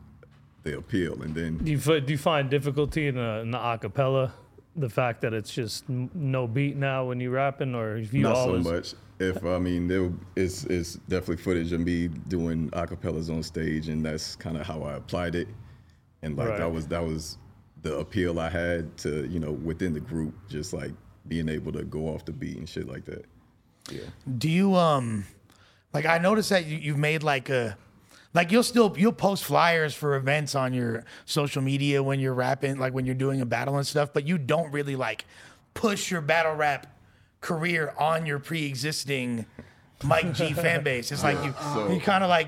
the appeal, and then Do you, do you find difficulty in the, in the acapella? The fact that it's just n- no beat now when you're rapping, or if you not always so much. If I mean, there it's it's definitely footage of me doing acapellas on stage, and that's kind of how I applied it. And like Right. that was that was the appeal I had to you know within the group, just like being able to go off the beat and shit like that. Yeah. Do you um like I noticed that you, you've made like a like you'll still you'll post flyers for events on your social media when you're rapping, like when you're doing a battle and stuff, but you don't really like push your battle rap career on your pre-existing Mike G *laughs* fan base. It's like you So- you kind of like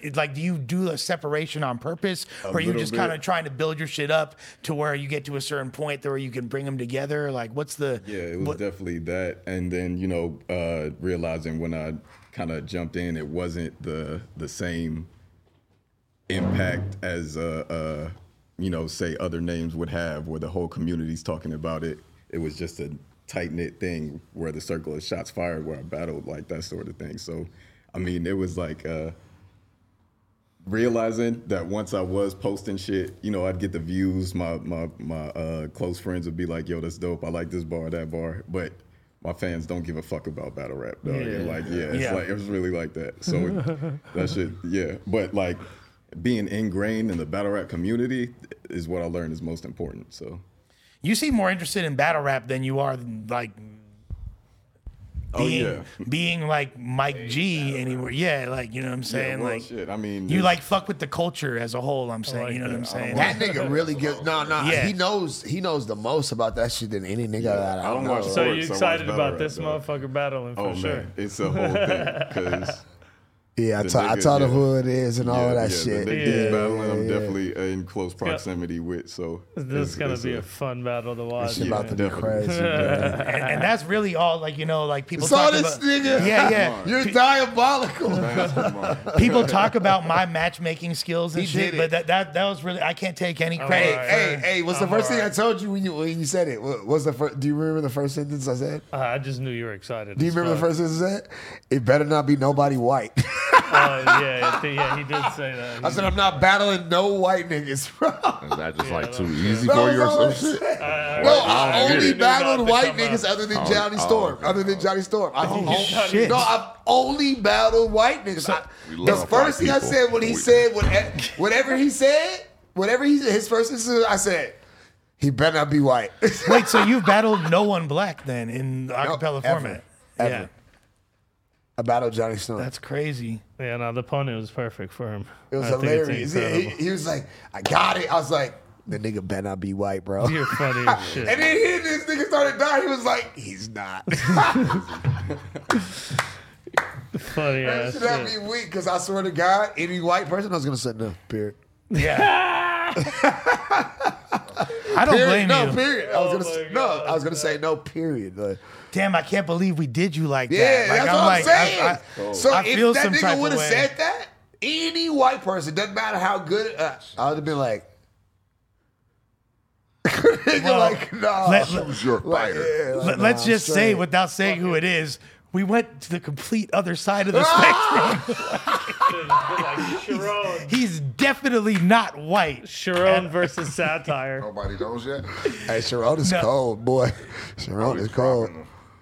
it's like do you do a separation on purpose or are you just kind of trying to build your shit up to where you get to a certain point where you can bring them together like what's the Yeah, it was what- definitely that. And then, you know, uh, realizing when I kind of jumped in, it wasn't the the same impact as, uh, uh, you know, say other names would have, where the whole community's talking about it. It was just a tight knit thing where the circle of shots fired, where I battled, like that sort of thing. So, I mean, it was like. Uh, realizing that once I was posting shit, you know, I'd get the views. My my my uh, close friends would be like, "Yo, that's dope. I like this bar, that bar." But my fans don't give a fuck about battle rap, dog. And like, yeah, it's Yeah. like it was really like that. So it- *laughs* that shit, yeah. But like being ingrained in the battle rap community is what I learned is most important. So. You seem more interested in battle rap than you are like Oh being, yeah. being like Mike G anywhere. Yeah, like you know what I'm saying. well, like shit. I mean, you like fuck with the culture as a whole. I'm saying. like you know what I'm saying. That nigga really gives no, no. Yeah. He knows he knows the most about that shit than any nigga that I, I don't know. watch So sports, you excited about this dog. motherfucker battling for Oh sure. man, it's a whole thing because *laughs* Yeah, I The ta- I nigga, told him yeah. who it is and all of that yeah, shit. The nigga Yeah, he's battling, I'm yeah. definitely in close proximity with. So This is gonna be a fun battle to watch. Shit about to be crazy. *laughs* and, and that's really all. Like you know, like people Saw talk this about. nigga. Yeah, yeah. You're diabolical. *laughs* People talk about my matchmaking skills and He shit, but that, that that was really I can't take any credit. alright. hey, hey! What's the I'm first thing I told you when you when you said it? What was the first? Do you remember the first sentence I said? Uh, I just knew you were excited. Do you remember the first sentence I said? It better not be nobody white. *laughs* Oh *laughs* yeah, yeah, he did say that. I said I'm not battling no white niggas, bro. Is that just like that too was- easy for you or all some I shit? said. I- No, I I don't get only battled Knew to white come niggas other than Oh, Johnny oh, Storm. okay. Other than Johnny Storm. I oh, don't, Oh, shit. No, I've only battled white niggas. I- We the love first thing I people. said when he We- said whatever, whatever he said, whatever he his first instance, I said he better not be white. Wait, so *laughs* you've battled no one black then in the acapella ever. format? Ever. Yeah, I battled Johnny Storm. that's crazy. Yeah, no, the pony was perfect for him. it was I hilarious. Yeah, he, he was like, I got it. I was like, the nigga better not be white, bro. You're funny as *laughs* shit. And then he, this nigga started dying. He was like, he's not. *laughs* funny That ass should have be weak because I swear to God, any white person, I was gonna say no. Period. Yeah. *laughs* I don't Period. blame no, you. period. I was Oh gonna say, my no. God, I was gonna say no. Period. Like, Damn, I can't believe we did you like yeah, that. Like, that's what I'm saying. I- I- so I if that some nigga would have said that, any white person, doesn't matter how good, uh, I would have been like, *laughs* nigga, Well, like, no. let- Who's your Like, fighter? yeah, like, Let, nah, let's I'm just say, without saying who it is, we went to the complete other side of the spectrum. *laughs* like Sharon, He's definitely not white. Sharon *laughs* versus satire. Nobody knows yet. Hey, Sharon is No. cold, boy. Sharon is cold.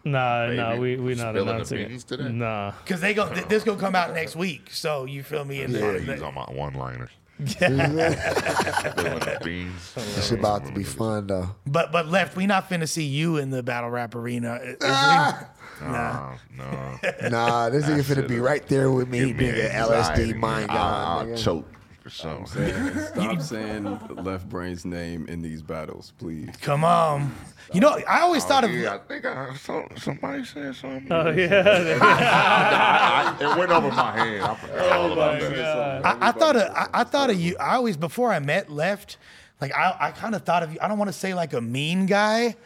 Nah, nah, we we not spilling the announcing beans it. today? Nah, Because they go, th- this gonna come out next week. So you feel me? And Yeah, they- use on my one-liners. Spilling the beans. This shit about to be fun though. but but left, we not finna see you in the battle rap arena. Is we- Ah! Nah, no. *laughs* Nah, this nigga finna be right there with me, Give me nigga. LSD mind man. I'll, gone. I'll choke for sure. saying, *laughs* stop saying Left Brain's name in these battles, please. Come on. You know, I always oh, thought of Oh, yeah, I think I saw somebody said something. oh yeah, I, *laughs* I, it went over my head. I forgot oh, all about that. I, I thought of I, I thought of you. I always before I met Left, like I, I kind of thought of you. I don't want to say like a mean guy,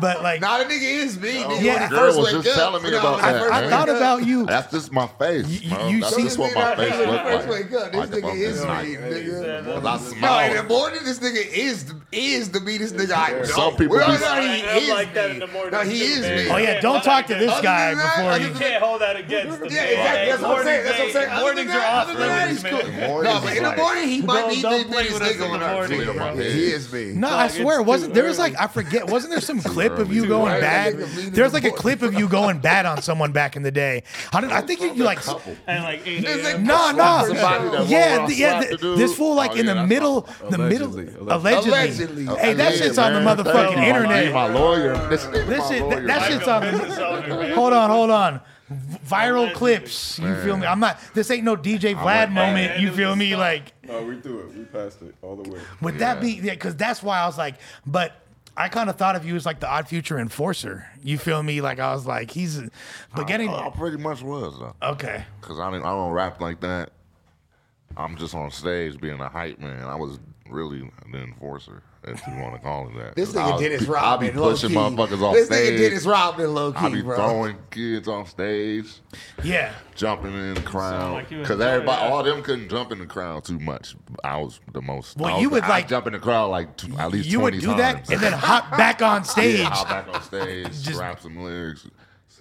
but like Nah, the nigga is me. Nigga, Yeah. when he Girl was just up, telling me no, about when he that, first I thought up, about you. That's just my face. You- bro. you That's see just what my face here, look First like. wake up, this Like nigga is this me, night. nigga. 'Cause I No, smile. in the morning, this nigga is is the meanest nigga I know. Some people well, be- no, he I'm is like that in the morning No, he is man. me. oh yeah, don't talk to this guy before other you. can't hold that against him. Yeah, exactly. That's what I'm saying. That's what I'm saying. Mornings are off other than that, limits, man. No, but in the morning, he might be the don't play biggest with us in nigga the on earth. Morning, Clear my bro. head. He is me. No, I swear, it's wasn't too there was like I forget, wasn't there some clip of you going early. bad? Nigga, leave There's like a clip of you going bad on someone back in the day. How did I think you, you like and like 8 This a.m. nigga- no no Somebody yeah won't yeah the this fool like Oh, in yeah, the that's middle the middle Allegedly. allegedly, Allegedly. hey that shit's on the motherfucking you. He internet my lawyer. This, This that- that shit's on a the- business hold on hold on V- viral Allegedly. clips you feel me I'm not this ain't no DJ Vlad went- moment you feel me stop. like No, we threw it. We passed it all the way. would that be yeah because that's why I was like but I kind of thought of you as like the odd future enforcer you feel me like I was like he's but getting I, I pretty much was though, okay cause I didn't, I don't rap like that. I'm just on stage being a hype man. I was really the enforcer, if you want to call it that. This I nigga was- Dennis I be Rodman, low pushing key. motherfuckers off This stage. This nigga Dennis Rodman, low key, I key, be bro. throwing kids on stage, yeah jumping in the crowd, because enjoy everybody, that. all them couldn't jump in the crowd too much. I was the most. Well, I you would I like- jump in the crowd like t- at least you would 20 do that and then hop back on stage *laughs* Yeah, hop back on stage, *laughs* Just- rap some lyrics.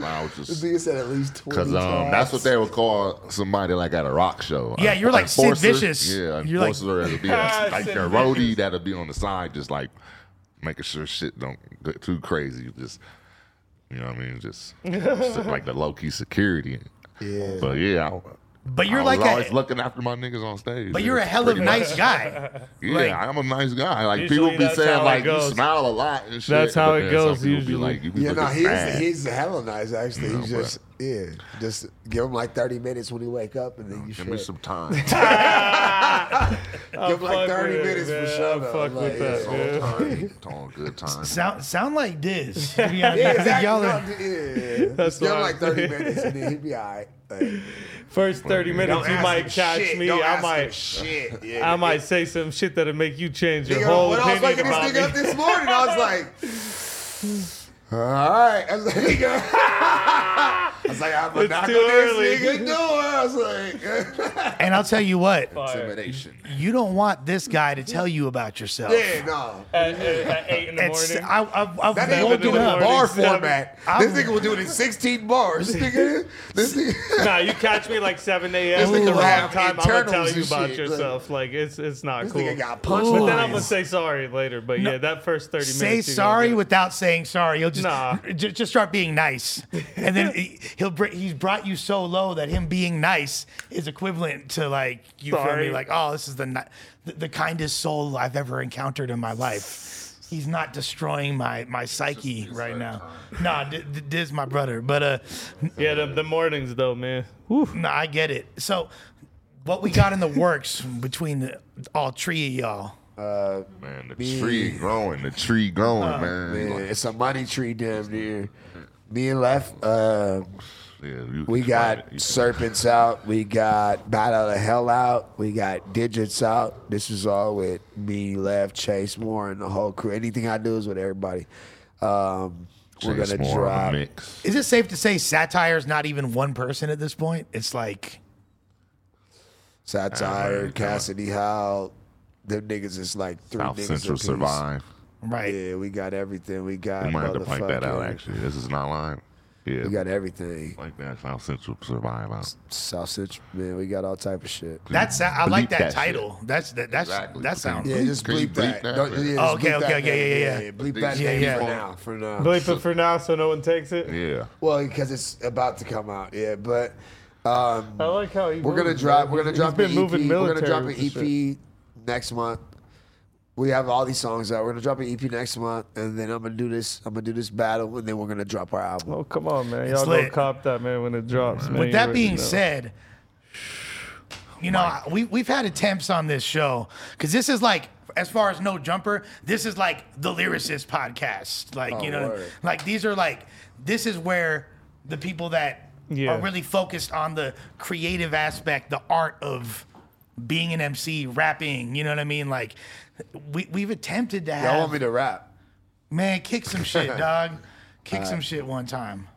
So I was just nigga said at least 20 because um, that's what they would call somebody like at a rock show. Yeah, you're like Sid Vicious. Yeah, You're like- enforcer that'll be a, *laughs* like Sid their roadie that'll be on the side, just like making sure shit don't get too crazy. Just you know what I mean, just, *laughs* just like the low key security. Yeah. But yeah, I, but you're was like always a, looking after my niggas on stage. but you're a hell of a pretty nice guy *laughs* Yeah, like- I'm a nice guy. Like people be saying, it like you smile a lot and shit. That's how but it goes some Be usually. like, you be Yeah, no, looking he's mad. he's hella nice actually. You know, he's just Yeah, just give him like thirty minutes when he wake up, and then you Give me some time. *laughs* *laughs* Give him like thirty with it, minutes man. for sure. I'll fuck Like, with that, yeah. man. All time. It's all good *laughs* time. Sound sound like this. to be honest. Yeah, I exactly. y'all are- yeah. That's give him like thirty minutes, and then he'll be all right. Like, First 30 minutes, you might catch shit. me. Don't I might. shit. Yeah. I might say some shit that'll make you change your Nigga, whole when I was opinion waking this nigga up this morning, I was like, all right. I was like. *laughs* I was like, I'm gonna It's knock on too this early. nigga door. I was like, *laughs* And I'll tell you what, Intimidation. you don't want this guy to tell you about yourself. yeah, no. At, at, at 8 in the It's, morning. I, I've, I've That nigga would woken do it in up. bar format. I'm- This nigga will do it in 16 bars. *laughs* Nigga, this nigga. nah, you catch me like 7 a.m. This at the nigga wrong have time. I'm gonna tell you and about shit, yourself. Like it's it's not This cool. nigga got punched. But then I'm gonna say sorry later. But yeah, that first 30 Say minutes. you gotta sorry without saying sorry. You'll just Nah. *laughs* ju- just start being nice, and then he- he'll br- he's brought you so low that him being nice is equivalent to like you feel me like oh this is the, ni- the the kindest soul I've ever encountered in my life. He's not destroying my my psyche right now. Nah, d- d- this is my brother, but uh, Yeah, the, the mornings though, man. Whew. no, I get it. So, what we got in the works between the, all three of y'all? Man, the tree *laughs* growing. The tree growing, Uh, man. Man, it's a money tree damn near. *laughs* Me and Left, uh, yeah, we got it. Serpents out. We got Battle of Hell out. We got Digits out. This is all with me, Left, Chase Moore, and the whole crew. Anything I do is with everybody. Um, we're Chase gonna Moore drop. mix. Is it safe to say satire is not even one person at this point? It's like Satire, Uh, Cassidy Howe. Them niggas is like three South niggas Central apiece. survive. right. Yeah, we got everything. We got. We might have to point that out. Actually, this is not live. Yeah, We got everything. like that. South Central survive out. South Central, man. We got all type of shit. That's I like Bleep that, that shit. title. That's that. That's Exactly. that sounds. Yeah, just can bleep, bleep that. that, Don't- yeah, Oh, okay, bleep okay, that okay, yeah, yeah, yeah. Bleep that Yeah, name yeah. for now. For now. Bleep it for now so no one takes it. Yeah, Well, because it's about to come out. Yeah, but um, I like how he we're gonna moves, drop. We're gonna He's drop been an moving EP. We're gonna drop an with the shit. EP next month. We have all these songs out. We're gonna drop an EP next month, and then I'm gonna do this. I'm gonna do this battle, and then we're gonna drop our album. Oh come on, man! It's Y'all go cop that, man, when it drops. Man. With that being know. said, you know we we've had attempts on this show because this is like. As far as no jumper, this is like the lyricist podcast. Like Oh, you know, word. like these are like this is where the people that Yeah. are really focused on the creative aspect, the art of being an MC, rapping. You know what I mean? Like we we've attempted to Y'all have want me to rap? Man, kick some shit, *laughs* dog. Kick some shit one time.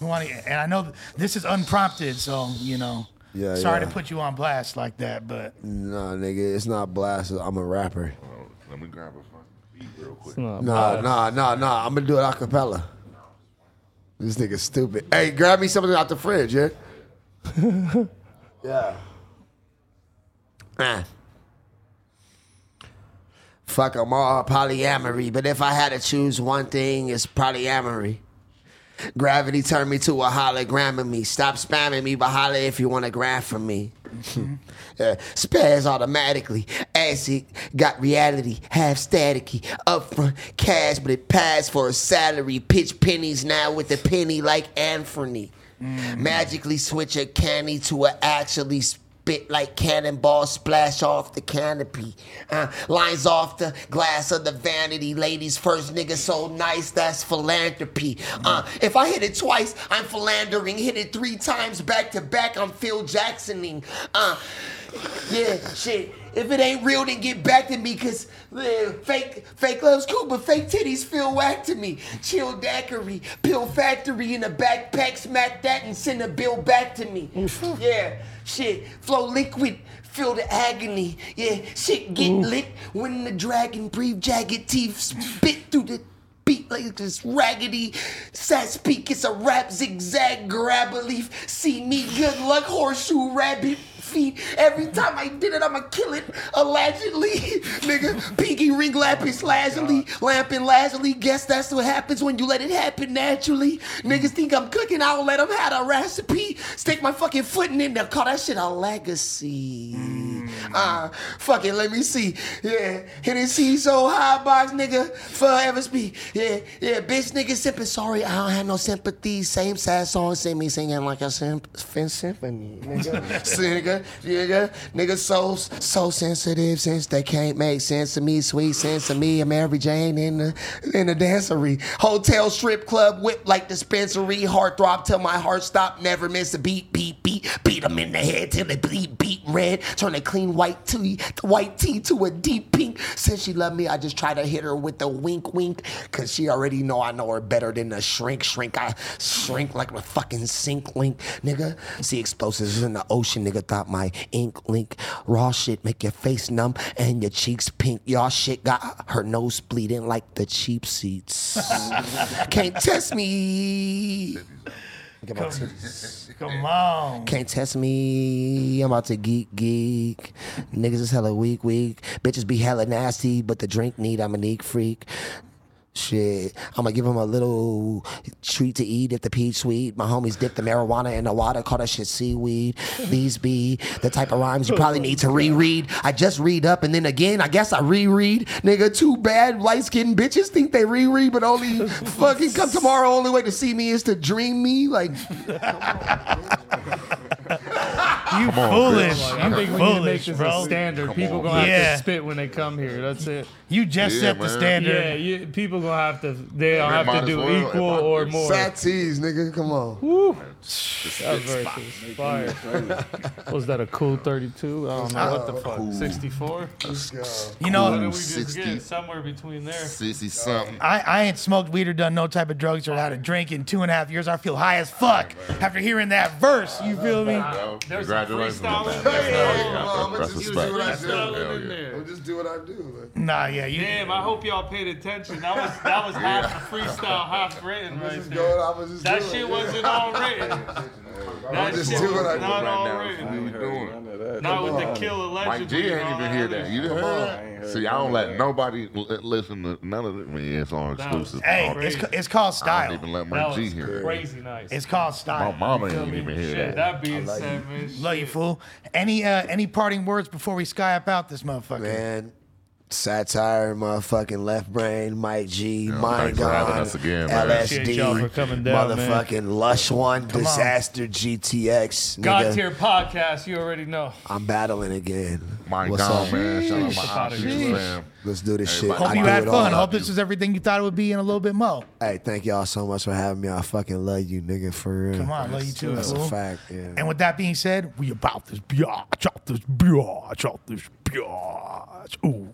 We want to- And I know this is unprompted, so you know. Yeah, Sorry yeah. to put you on blast like that, but Nah, nigga, it's not blast. I'm a rapper. Oh, let me grab a fucking beat real quick. Nah, Nah, nah, nah, nah. I'm gonna do it a cappella. This nigga's stupid. Hey, grab me something out the fridge, yeah? *laughs* yeah. Ah. Fuck, I'm all polyamory, but if I had to choose one thing, it's polyamory. Gravity turned me to a hologram of me. Stop spamming me, but holla if you want a graph from me. *laughs* Uh, spaz automatically. Acid got reality, half staticky. Upfront cash, but it passed for a salary. Pitch pennies now with a penny like Anthony. Magically switch a candy to a actually spit like cannonball splash off the canopy. Uh, lines off the glass of the vanity. Ladies first nigga so nice, that's philanthropy. Uh, if I hit it twice, I'm philandering. Hit it three times back to back, I'm Phil Jacksoning. Uh, yeah, shit. If it ain't real, then get back to me, cause fake fake love's cool, but fake titties feel whack to me. Chill daiquiri, pill factory in a backpack, smack that and send a bill back to me. yeah, shit. Flow liquid, feel the agony. Yeah, shit get lit when the dragon breathe jagged teeth spit through the beat like this raggedy sass peak. It's a rap zigzag grab a leaf. See me good luck horseshoe rabbit feet. Every time I did it, I'ma kill it allegedly. *laughs* Nigga, pinky ring lapis lazuli, lamping lazuli. Guess that's what happens when you let it happen naturally. Niggas think I'm cooking, I'll let them have a recipe. Stick my fucking foot in it, they'll call that shit a legacy. Uh, fuck it, let me see. Yeah, Hennessy so high box, nigga, forever speak. Yeah, yeah, bitch, nigga, sipping. Sorry, I don't have no sympathy. Same sad song, see me singing like a symp- fin- symphony, nigga. *laughs* nigga, nigga, nigga, so so sensitive since they can't make sense of me. Sweet sense of me. I'm Mary Jane in the in the dancery. Hotel strip club whip like dispensary. Heart throb till my heart stop. Never miss a beat. Beat beat beat them in the head till they bleed beat red. Turn a clean white tea white tea to a deep pink. Since she love me, I just try to hit her with a wink wink. Cause she already know I know her better than a shrink shrink. I shrink like a fucking sink link, nigga. See explosives in the ocean, nigga. Thought my ink link raw shit make your face numb and your cheeks pink. Y'all shit got her nose bleeding like the cheap seats. *laughs* Can't test me. Get my titties. Come on. Can't test me. I'm about to geek geek. Niggas is hella weak weak. Bitches be hella nasty, but the drink need. I'm a neat freak. Shit, I'm gonna give him a little treat to eat if the peach sweet. My homies dip the marijuana in the water, call that shit seaweed. These be the type of rhymes you probably need to reread. I just read up and then again, I guess I reread. Nigga, too bad light skinned bitches think they reread, but only fucking come tomorrow. Only way to see me is to dream me. Like, *laughs* You on, foolish. Chris. I You think we need to make foolish, this bro. a standard. Come people on. gonna have Yeah. to spit when they come here. That's it. You just Yeah, set the man. standard. Yeah, you, people gonna have to. They don't have might to as do well. equal If I- or more. Satis, nigga. Come on. That verse is fire. Was that a cool 32? I don't know what the fuck. 64? You know, What did we just 60. get? Somewhere between there. Sissy something. I, I ain't smoked weed or done no type of drugs or had a drink in two and a half years. I feel high as fuck after hearing that verse. You feel me? Yo, There's some Congratulations freestyle on in that. there. man. Yeah, well, I'ma That's just use respect. what I Hell do. Freestyle in yeah. just do what I do. Nah, yeah. You, Damn, I hope y'all paid attention. That was that was half freestyle, half written right there. I'ma just That shit wasn't all written. That just shit do was what I do not right now. written. What we doing? Not with the kill Mike allegedly. G ain't even hear that. You didn't hear heard See, I don't let that. nobody listen to none of it. I mean, it's on exclusive. hey, I it's, Crazy. it's called don't style. even let That Mike G was hear it. crazy nice. It's called style. My style. mama Feel ain't me? even hear that. that being said, man. Love you, fool. Any uh, any parting words before we sky up out this motherfucker? Man, satire, motherfucking left brain, Mike G, Yeah, mind thanks for having gone, again, man. Appreciate y'all for LSD, coming down, man. motherfucking lush one, Dizaster GTX. God tier podcast, you already know. I'm battling again. Mike What's gone, up? man. Shout out Sheesh. my options, fam. Let's do this shit. Everybody- Hope I you had fun. all. Hope this was everything you thought it would be and a little bit more. Hey, thank y'all so much for having me. I fucking love you, nigga, for real. Come on, love you too, That's a fact, yeah. And with that being said, we about this biatch, out this biatch, out this biatch. Ooh.